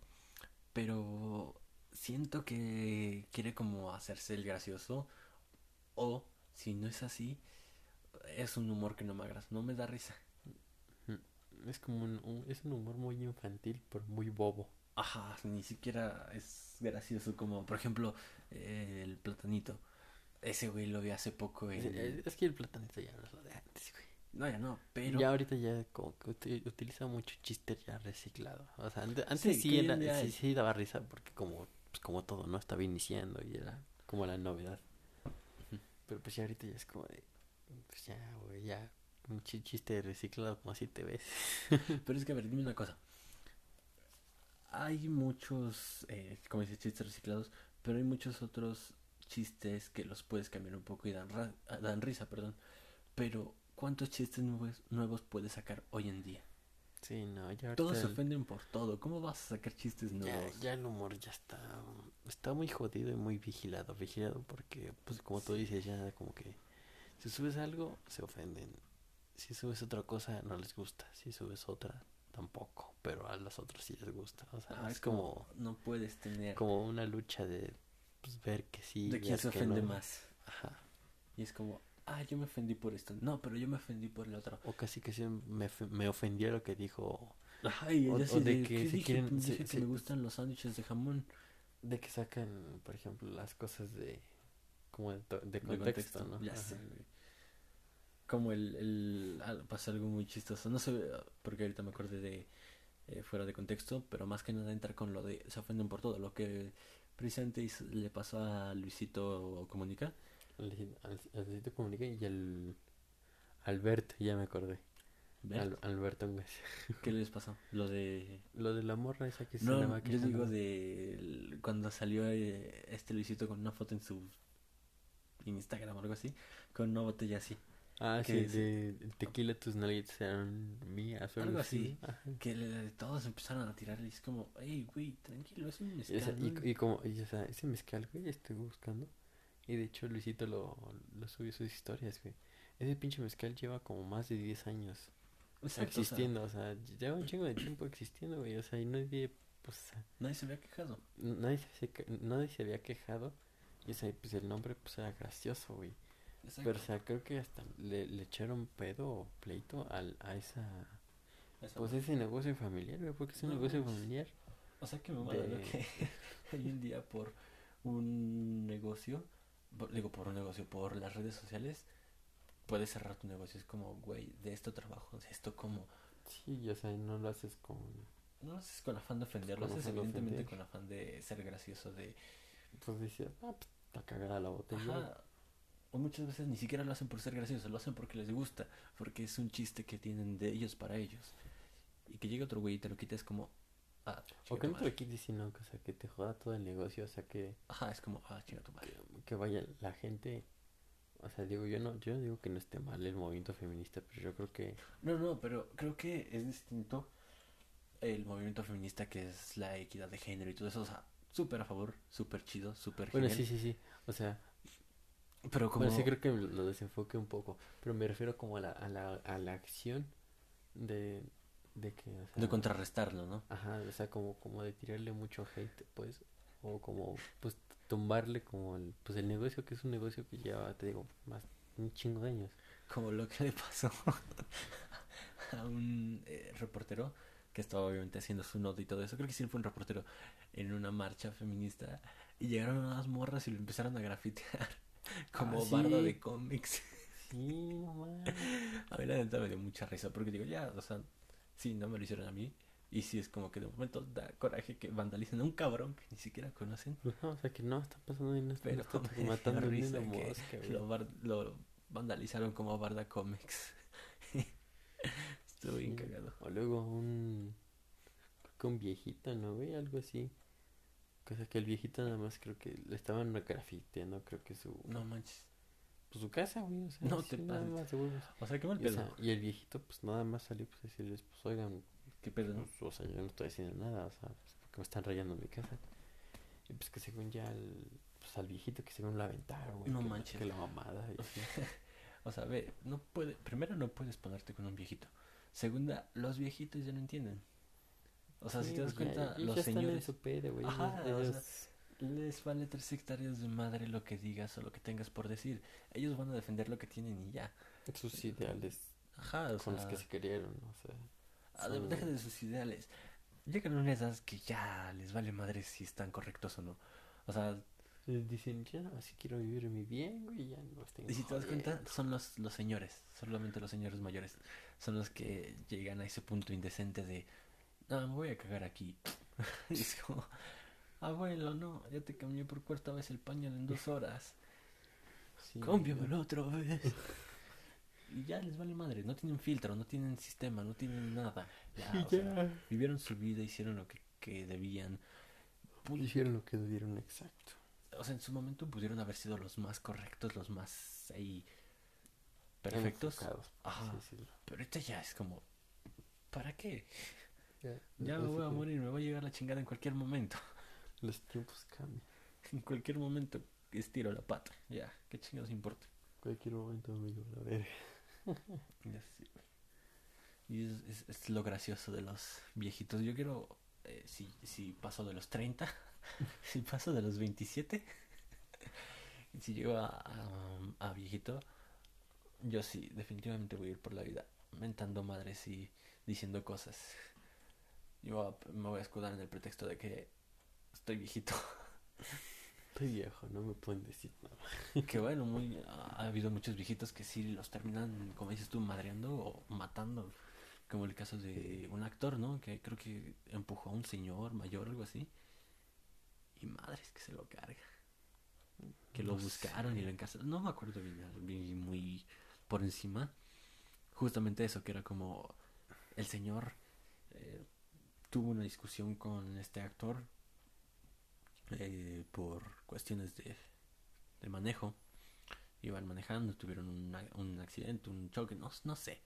Pero siento que quiere como hacerse el gracioso. O, si no es así, es un humor que no me agrada, no me da risa. Es como un, un- es un humor muy infantil, pero muy bobo. Ajá, ni siquiera es gracioso como, por ejemplo, eh, el platanito. Ese güey lo vi hace poco Es, en... es- es que el platanito ya no es lo de antes, güey. No, ya no, pero... Ya ahorita ya como que uti- utiliza mucho chiste ya reciclado. O sea, ante- antes, Sí, sí, era, sí, sí daba risa porque como, pues como todo, ¿no? Estaba iniciando y era como la novedad. Pero pues ya ahorita ya es como de, pues ya, güey, ya un chi- chiste reciclado como así te ves. Pero es que, a ver, dime una cosa. Hay muchos, eh, como dices, chistes reciclados, pero hay muchos otros chistes que los puedes cambiar un poco y dan, ra- ah, dan risa, perdón. Pero, ¿cuántos chistes nuevos, nuevos puedes sacar hoy en día? Sí, no, ya Todos se ofenden por todo. ¿Cómo vas a sacar chistes Ya, nuevos? ya el humor ya está, está muy jodido y muy vigilado, vigilado porque, pues como tú dices, ya como que si subes algo, se ofenden. Si subes otra cosa, no les gusta. Si subes otra, tampoco. Pero a los otros sí les gusta. O sea, Ah, es como, No puedes tener... como una lucha de pues, ver que sí. de quién se ofende no. más. Ajá. Y es como, ah, yo me ofendí por esto. No, pero yo me ofendí por el otro. O casi que sí me, me ofendió lo que dijo. Ay, O- o de de que ¿qué se dije? quieren- Pues se- dije que se- me gustan los sándwiches de jamón. De que sacan, por ejemplo, las cosas de. Como de, de de contexto, ¿no? Ya sé, güey. Como el, el pasa algo muy chistoso. No sé, porque ahorita me acordé de eh, fuera de contexto, pero más que nada entrar con lo de se ofenden por todo. Lo que precisamente le pasó a Luisito Comunica. Al Luisito Comunica y al Alberto, ya me acordé. Al- Alberto. ¿Qué les pasó? Lo de. Lo de la morra esa que se No, andaba yo digo de el- cuando salió eh, este Luisito con una foto en su Instagram o algo así, con una botella así. Ah, sí, es- de tequila tus nalguitas eran mías o Algo así. Ajá. Que le- todos empezaron a tirarle y es como, hey, güey, tranquilo, es un Y, o sea, mezcal. y, ¿no?". y como, y, o sea, ese mezcal, güey, estoy buscando. Y de hecho, Luisito lo, lo subió a sus historias, güey. Ese pinche mezcal lleva como más de 10 años Exacto, o sea, existiendo, o sea, lleva un chingo de tiempo existiendo, güey. O sea, y nadie, pues, nadie se había quejado. nadie se, nadie se había quejado. Y o sea, pues el nombre, pues, era gracioso, güey. Exacto. Pero, o sea, creo que hasta le, le echaron pedo o pleito al, a esa, pues, ese negocio familiar, güey, porque es un No, negocio pues, familiar. o sea que me lo de- que hoy en día por un negocio, por- digo por un negocio, por las redes sociales, puedes cerrar tu negocio. Es como, güey, de esto trabajo, de esto como. Sí, o sea, no lo haces con... No lo haces con afán de ofender, lo haces evidentemente ofender. con afán de ser gracioso, de... Pues decías, ah, pues cagada la botella. Ajá. O muchas veces ni siquiera lo hacen por ser graciosos, lo hacen porque les gusta, porque es un chiste que tienen de ellos para ellos. Y que llegue otro güey y te lo quite es como... Ah, O que no te lo quites, sino que, o sea, que te joda todo el negocio, o sea, que, Ajá, es como, ah, chinga tu madre. que, que vaya la gente... O sea, digo, yo no, yo no digo que no esté mal el movimiento feminista, pero yo creo que... No, no, pero creo que es distinto el movimiento feminista que es la equidad de género y todo eso. O sea, súper a favor, súper chido, súper Bueno, genial. sí, sí, sí. O sea, Pero como... bueno, sí creo que lo desenfoque un poco, pero me refiero como a la, a la, a la acción de, de que, o sea... De contrarrestarlo, ¿no? Ajá, o sea, como, como de tirarle mucho hate, pues, o como, pues, tumbarle como el, pues, el negocio, que es un negocio que lleva, te digo, más un chingo de años. Como lo que le pasó a un eh, reportero que estaba obviamente haciendo su nota y todo eso. Creo que sí fue un reportero en una marcha feminista. Y llegaron unas morras y lo empezaron a grafitear como Ah, sí. bardo de cómics. Sí, no mames. A mí la neta me dio mucha risa porque digo, ya, o sea, sí, no me lo hicieron a mí. Y sí es como que de momento da coraje que vandalicen a un cabrón que ni siquiera conocen. No, o sea, que no está pasando ni está, Pero está me matando risa que mosca, lo, bar- lo vandalizaron como Barda Comics. Estuvo bien Sí. cagado. O luego un, un viejito, ¿no, güey? Algo así. Cosa que el viejito nada más creo que le estaban grafiteando, creo que su, No manches. pues su casa, güey, o sea, No te nada pases. más huevos. O sea, qué mal Y, o pedo. sea, y el viejito, pues nada más salió, pues decirles, pues oigan, ¿Qué pedo? Pues, o sea, yo no estoy haciendo nada, o sea, pues, porque me están rayando mi casa. Y pues que según ya al, pues, al viejito que según lo aventaron, güey. No que, manches. Que la mamada. y así. O sea, ve, no puede, primero no puedes ponerte con un viejito. Segunda, los viejitos ya no entienden. O sea, si te das pues, ya- cuenta, los señores güey. Ajá, ellos- o sea, les vale tres hectáreas de madre lo que digas o lo que tengas por decir. Ellos van a defender lo que tienen y ya. sus ideales Ajá, o con los que se criaron, o sea. ah, de- son- deja de sus ideales. Llegan a una edad que ya les vale madre si están correctos o no. O sea, Dicen, ya no, así quiero vivir mi bien, güey, ya no estén y si te das cuenta, jodiendo". son los, los señores, solamente los señores mayores, son los que llegan a ese punto indecente de, no, me voy a cagar aquí. y es como, abuelo, no, ya te cambié por cuarta vez el pañal en dos horas. Sí, Cámbiamelo otra vez. Y ya les vale madre, no tienen filtro, no tienen sistema, no tienen nada. Ya, sea, ya. vivieron su vida, hicieron lo que, que debían. Pu- Hicieron lo que debieron exacto. O sea, en su momento pudieron haber sido los más correctos, los más ahí perfectos. Así Ajá. Pero ahorita ya es como, ¿para qué? Ya, me voy a morir, me va a llegar la chingada en cualquier momento. Los tiempos cambian. En cualquier momento estiro la pata. Ya, qué chingados importa. Cualquier momento me digo, a ver. Ya güey. Y es, es- es lo gracioso de los viejitos. Yo quiero, eh, si, si paso de los 30, si paso de los 27, y si llego a, a, a viejito, yo sí, definitivamente voy a ir por la vida mentando madres y diciendo cosas. Yo me voy a escudar en el pretexto de que estoy viejito. Estoy viejo, no me pueden decir nada. Que bueno, muy, ha habido muchos viejitos que sí los terminan, como dices tú, madreando o matando. Como el caso de un actor, ¿no? Que creo que empujó a un señor mayor o algo así. Y madres que se lo carga. Que lo No buscaron y lo encarcelaron. No me acuerdo bien, muy por encima. Justamente eso, que era como el señor tuvo una discusión con este actor eh, por cuestiones de, de manejo. Iban manejando, tuvieron un, a- un accidente, un choque, no, no sé.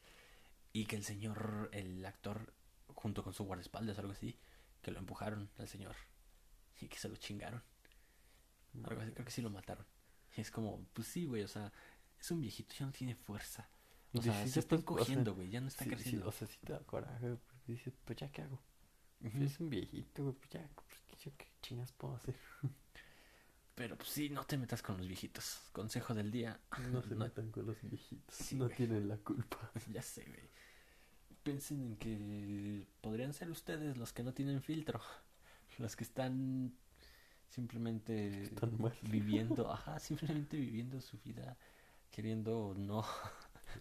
Y que el señor, el actor, junto con su guardaespaldas, algo así, que lo empujaron al señor y que se lo chingaron. Algo así, creo que sí lo mataron. Y es como, pues sí, güey, o sea, es un viejito, ya no tiene fuerza. O sea, sí se te está o sea, encogiendo, güey, ya no está Sí, sí, creciendo. o sea, sí te da coraje, porque dices, pues ya qué hago. Ujú. Es un viejito, güey, pues ya, pues, ¿qué, chingas puedo hacer? Pero pues sí, no te metas con los viejitos. Consejo del día. No se No- metan con los viejitos, Sí, no güey. tienen la culpa. ya sé, güey. Piensen en que podrían ser ustedes los que no tienen filtro. Los que están simplemente Están mal. viviendo, ajá, simplemente viviendo su vida, queriendo no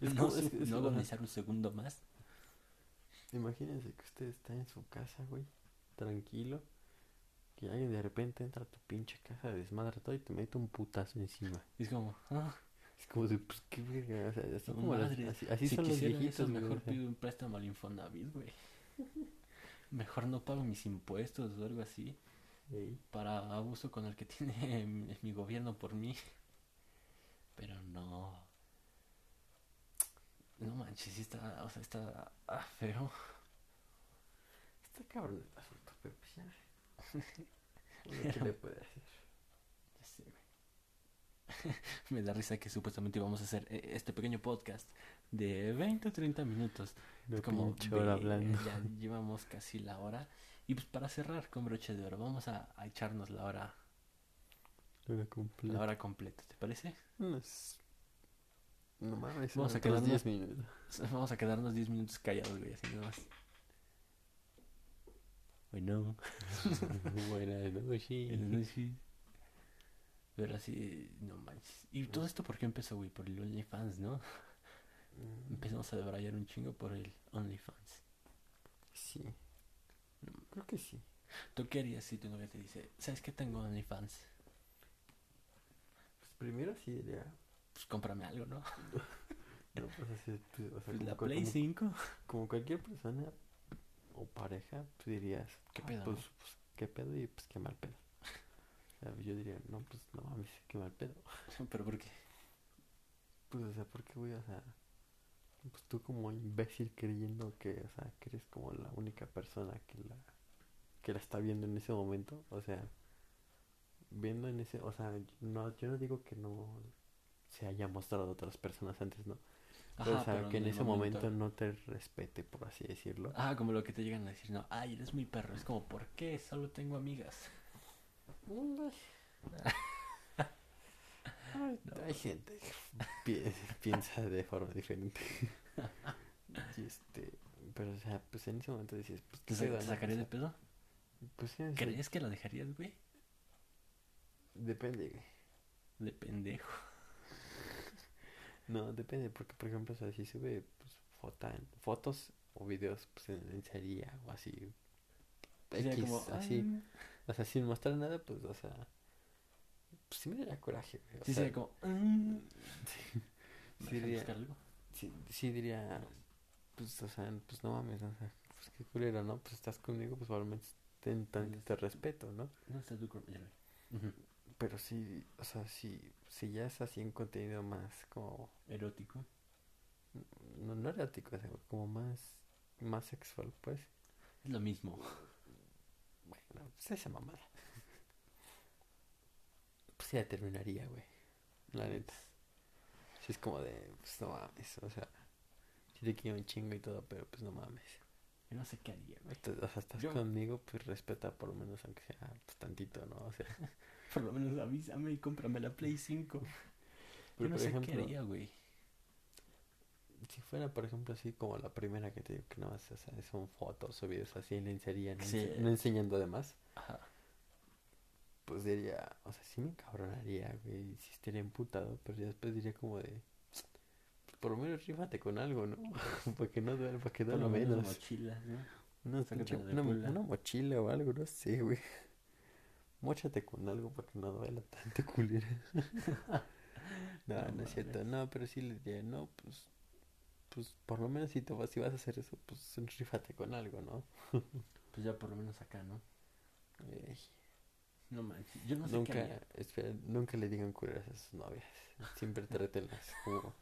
Es no como- es- su- es- no agonizar un segundo más. Imagínense que usted está en su casa, güey, tranquilo, que alguien de repente entra a tu pinche casa, desmadra todo y te mete un putazo encima. Y es como, ah, Es como de, pues, qué verga, o sea, así como las- así, así si son los viejitos, eso, mejor pido un préstamo al Infonavit, güey. Mejor no pago mis impuestos o algo así. Ey, para abuso con el que tiene mi, mi gobierno por mí. Pero no. No manches, sí está, o sea, está ah, feo. Está cabrón el asunto, pero pues ya. Uno, ¿Qué le puede hacer? Ya sé, güey. Me da risa que supuestamente íbamos a hacer eh, este pequeño podcast de 20 o 30 minutos. Es como hora hablando. Ya llevamos casi la hora. Y pues para cerrar con broche de oro, vamos a, a echarnos la hora, Hora completa. la hora completa, ¿te parece? Unos- No mames, Vamos a quedarnos- 10 minutos. Vamos a quedarnos 10 minutos callados, güey, así nada más. Bueno. Buenas noches. No, sí. Pero así, no manches. ¿Y todo esto por qué empezó, güey? Por el OnlyFans, ¿no? Mm, Empezamos a debrayar un chingo por el OnlyFans. Sí. Creo que sí. ¿Tú qué harías si tu novia te dice, ¿sabes que tengo OnlyFans? Pues primero sí diría. Pues cómprame algo, ¿no? No, pues así, pues, o sea, Pues como, la Play como- 5. como cualquier persona o pareja, pues dirías, ¿Qué "Ah, pedo, Pues, no?" pues, qué pedo y pues qué mal pedo. O sea, yo diría, no, pues no mames, qué mal pedo. ¿Pero por qué? Pues, o sea, ¿por qué, güey? O sea, pues tú como imbécil creyendo que, o sea, que eres como la única persona que la, que la está viendo en ese momento. O sea, viendo en ese, o sea, no, yo no digo que no se haya mostrado a otras personas antes, ¿no? O sea, pero que en ese momento no te respete, por así decirlo. Ah, como lo que te llegan a decir, no, ay, eres muy perro. Es como, ¿por qué? Solo tengo amigas. Ay, Hay gente que pi- piensa de forma diferente. Y este, pero o sea, pues en ese momento dices, pues ¿Te, qué sa- pedo, te no? sacaría O de pedo? Pues sí, ¿Crees que la dejarías, güey? depende, güey. De pendejo. No, depende, porque por ejemplo, o sea, si sube pues, fotos o videos pues en lencería o así. X, como, así. "Ay". O sea, sin mostrar nada, pues, o sea, pues sí me daría coraje, güey. O Sí, sea, sería como, "Mm". sí ¿Me dejas diría, sí, sí diría, pues, o sea, pues no mames, o sea, pues qué culero, ¿no? Pues estás conmigo, pues probablemente ten tanto respeto, ¿no? No está tu cuerpo, ya lo. Pero sí, o sea, si, si ya es así en contenido más como, Erótico. no, no erótico, como más, más sexual, pues. Es lo mismo. Bueno, pues esa mamada. Pues ya terminaría, güey. La neta. Si es como de, pues no mames, o sea, si te quiero un chingo y todo, pero pues no mames. Yo no sé qué haría, güey. O sea, estás Yo- conmigo, pues respeta por lo menos, aunque sea pues, tantito, ¿no? O sea, Por lo menos avísame y cómprame la Play 5. Yo pero no por sé ejemplo, qué haría, güey. si fuera, por ejemplo, así como la primera que te digo, que nada más o sea, son fotos o videos así en lencería, no, Sí. ense- no enseñando además, Ajá. pues diría, o sea, sí me encabronaría, güey, sí estaría emputado, pero ya después diría como de, pues, por lo menos rífate con algo, ¿no? para que no duele, para que lo menos menos. mochilas, ¿no? Una, una, una mochila o algo, no sé, güey. Móchate con algo para que no duela tanto culera. no, No no, es cierto. No, pero sí le diría, no, pues, pues por lo menos si te vas, si vas a hacer eso, pues rífate con algo, ¿no? Pues ya por lo menos acá, ¿no? Ey, No manches. Yo no sé nunca, espera, nunca le digan culeras a sus novias. Siempre trátenlas como,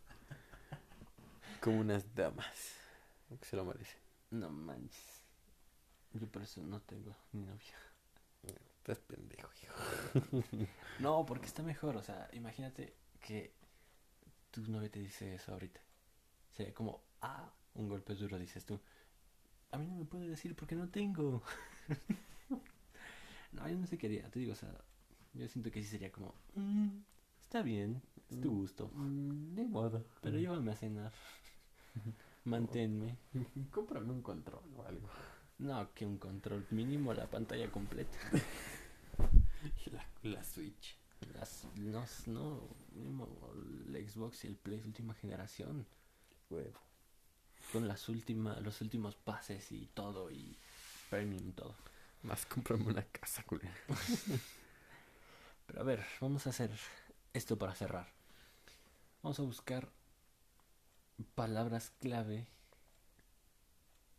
como unas damas. Que se lo merecen. No manches. Yo por eso no tengo ni novia. Estás pendejo, hijo. No, porque está mejor. O sea, imagínate que tu novia te dice eso ahorita. Sería como, ah, un golpe duro, dices tú. A mí no me puede decir porque no tengo. no, yo no sé qué haría. Te digo, o sea, yo siento que sí sería como, "Mm, está bien, es tu Mm. gusto. Mm, Ni modo. Pero llévame a cenar. Manténme. Cómprame un control o algo. No, que un control mínimo, la pantalla completa. La, Switch. Las, no, no, el Xbox y el Play última generación. Con las últimas, los últimos pases y todo, y premium, todo. Más comprarme una casa, culero. Pero a ver, vamos a hacer esto para cerrar. Vamos a buscar palabras clave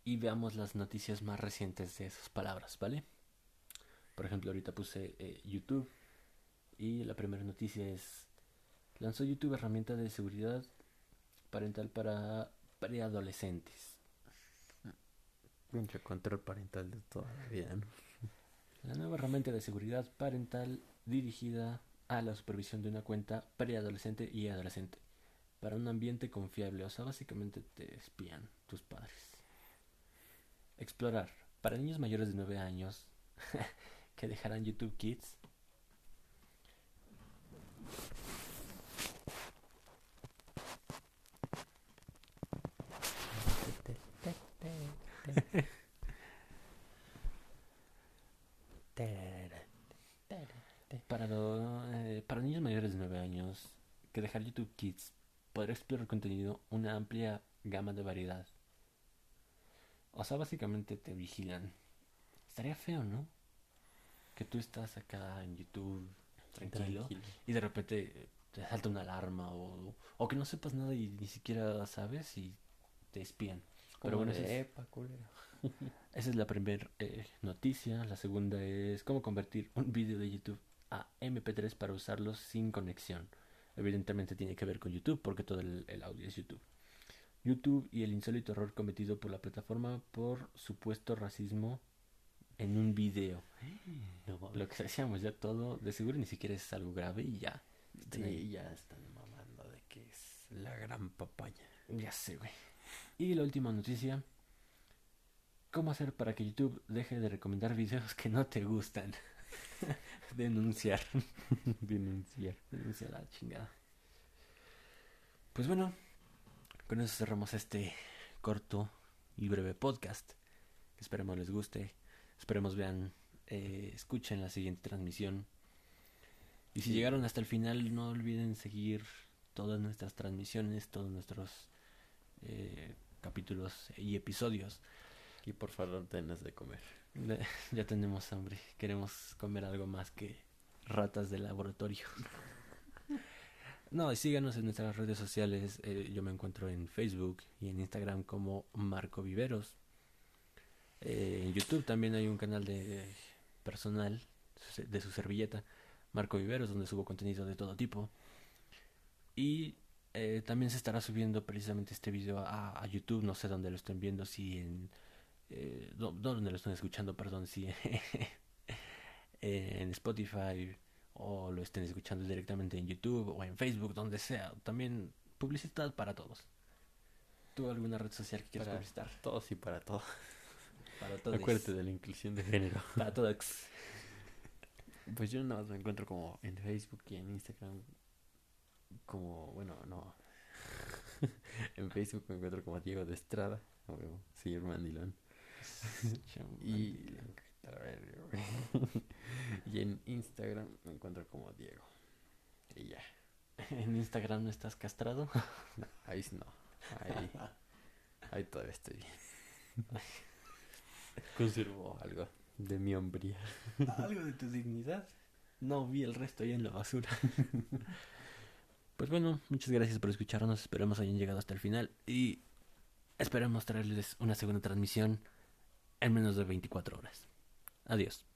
y veamos las noticias más recientes de esas palabras, ¿vale? Por ejemplo, ahorita puse eh, YouTube y la primera noticia es lanzó YouTube herramienta de seguridad parental para preadolescentes. Pinche control parental de toda la vida, ¿no? La nueva herramienta de seguridad parental dirigida a la supervisión de una cuenta preadolescente y adolescente para un ambiente confiable. O sea, básicamente te espían tus padres. Explorar. Para niños mayores de 9 años que dejarán YouTube Kids. Para, eh, para niños mayores de 9 años que dejar YouTube Kids podrá explorar contenido una amplia gama de variedad. O sea, básicamente te vigilan. Estaría feo, ¿no? Que tú estás acá en YouTube tranquilo, y de repente eh, te salta una alarma o, o que no sepas nada y ni siquiera sabes y te espían. Pero bueno, ese es- epa, esa es la primera noticia. La segunda es cómo convertir un vídeo de YouTube a MP3 para usarlo sin conexión. Evidentemente tiene que ver con YouTube porque todo el, el audio es YouTube. YouTube y el insólito error cometido por la plataforma por supuesto racismo en un video. Mames. Lo que decíamos ya todo, de seguro ni siquiera es algo grave y ya. Están. Sí, ya están mamando de que es la gran papaya. Ya sé, güey. Y la última noticia. ¿Cómo hacer para que YouTube deje de recomendar videos que no te gustan? Denunciar. Denunciar. Denunciar la chingada. Pues bueno, con eso cerramos este corto y breve podcast. Esperemos les guste. Esperemos vean, eh, escuchen la siguiente transmisión. Y si Sí. llegaron hasta el final, no olviden seguir todas nuestras transmisiones, todos nuestros eh, capítulos y episodios. Y por favor, tenas de comer. Ya tenemos hambre, queremos comer algo más que ratas de laboratorio. No, y síganos en nuestras redes sociales. eh, yo me encuentro en Facebook y en Instagram como Marco Viveros. Eh, en YouTube también hay un canal de personal su- de su servilleta, Marco Viveros, donde subo contenido de todo tipo. Y eh, también se estará subiendo precisamente este video a, a YouTube. No sé dónde lo estén viendo, si en eh, donde lo están escuchando, perdón, si en Spotify o lo estén escuchando directamente en YouTube o en Facebook, donde sea. También publicidad para todos. ¿Tú alguna red social que quieras Para publicitar? todos y para todos. Para todos. Acuérdate de la inclusión de género. Para todos. Pues yo nada más me encuentro como en Facebook y en Instagram. Como, bueno, no. en Facebook me encuentro como Diego de Estrada. señor Mandilón. Y, y en Instagram me encuentro como Diego. Y ya. en Instagram no estás castrado. Ahí sí no. Ahí, ahí todavía estoy bien. Conservo algo de mi hombría. Algo de tu dignidad. No vi el resto ahí en la basura. pues bueno, muchas gracias por escucharnos. Esperemos hayan llegado hasta el final. Y esperemos traerles una segunda transmisión en menos de 24 horas. Adiós.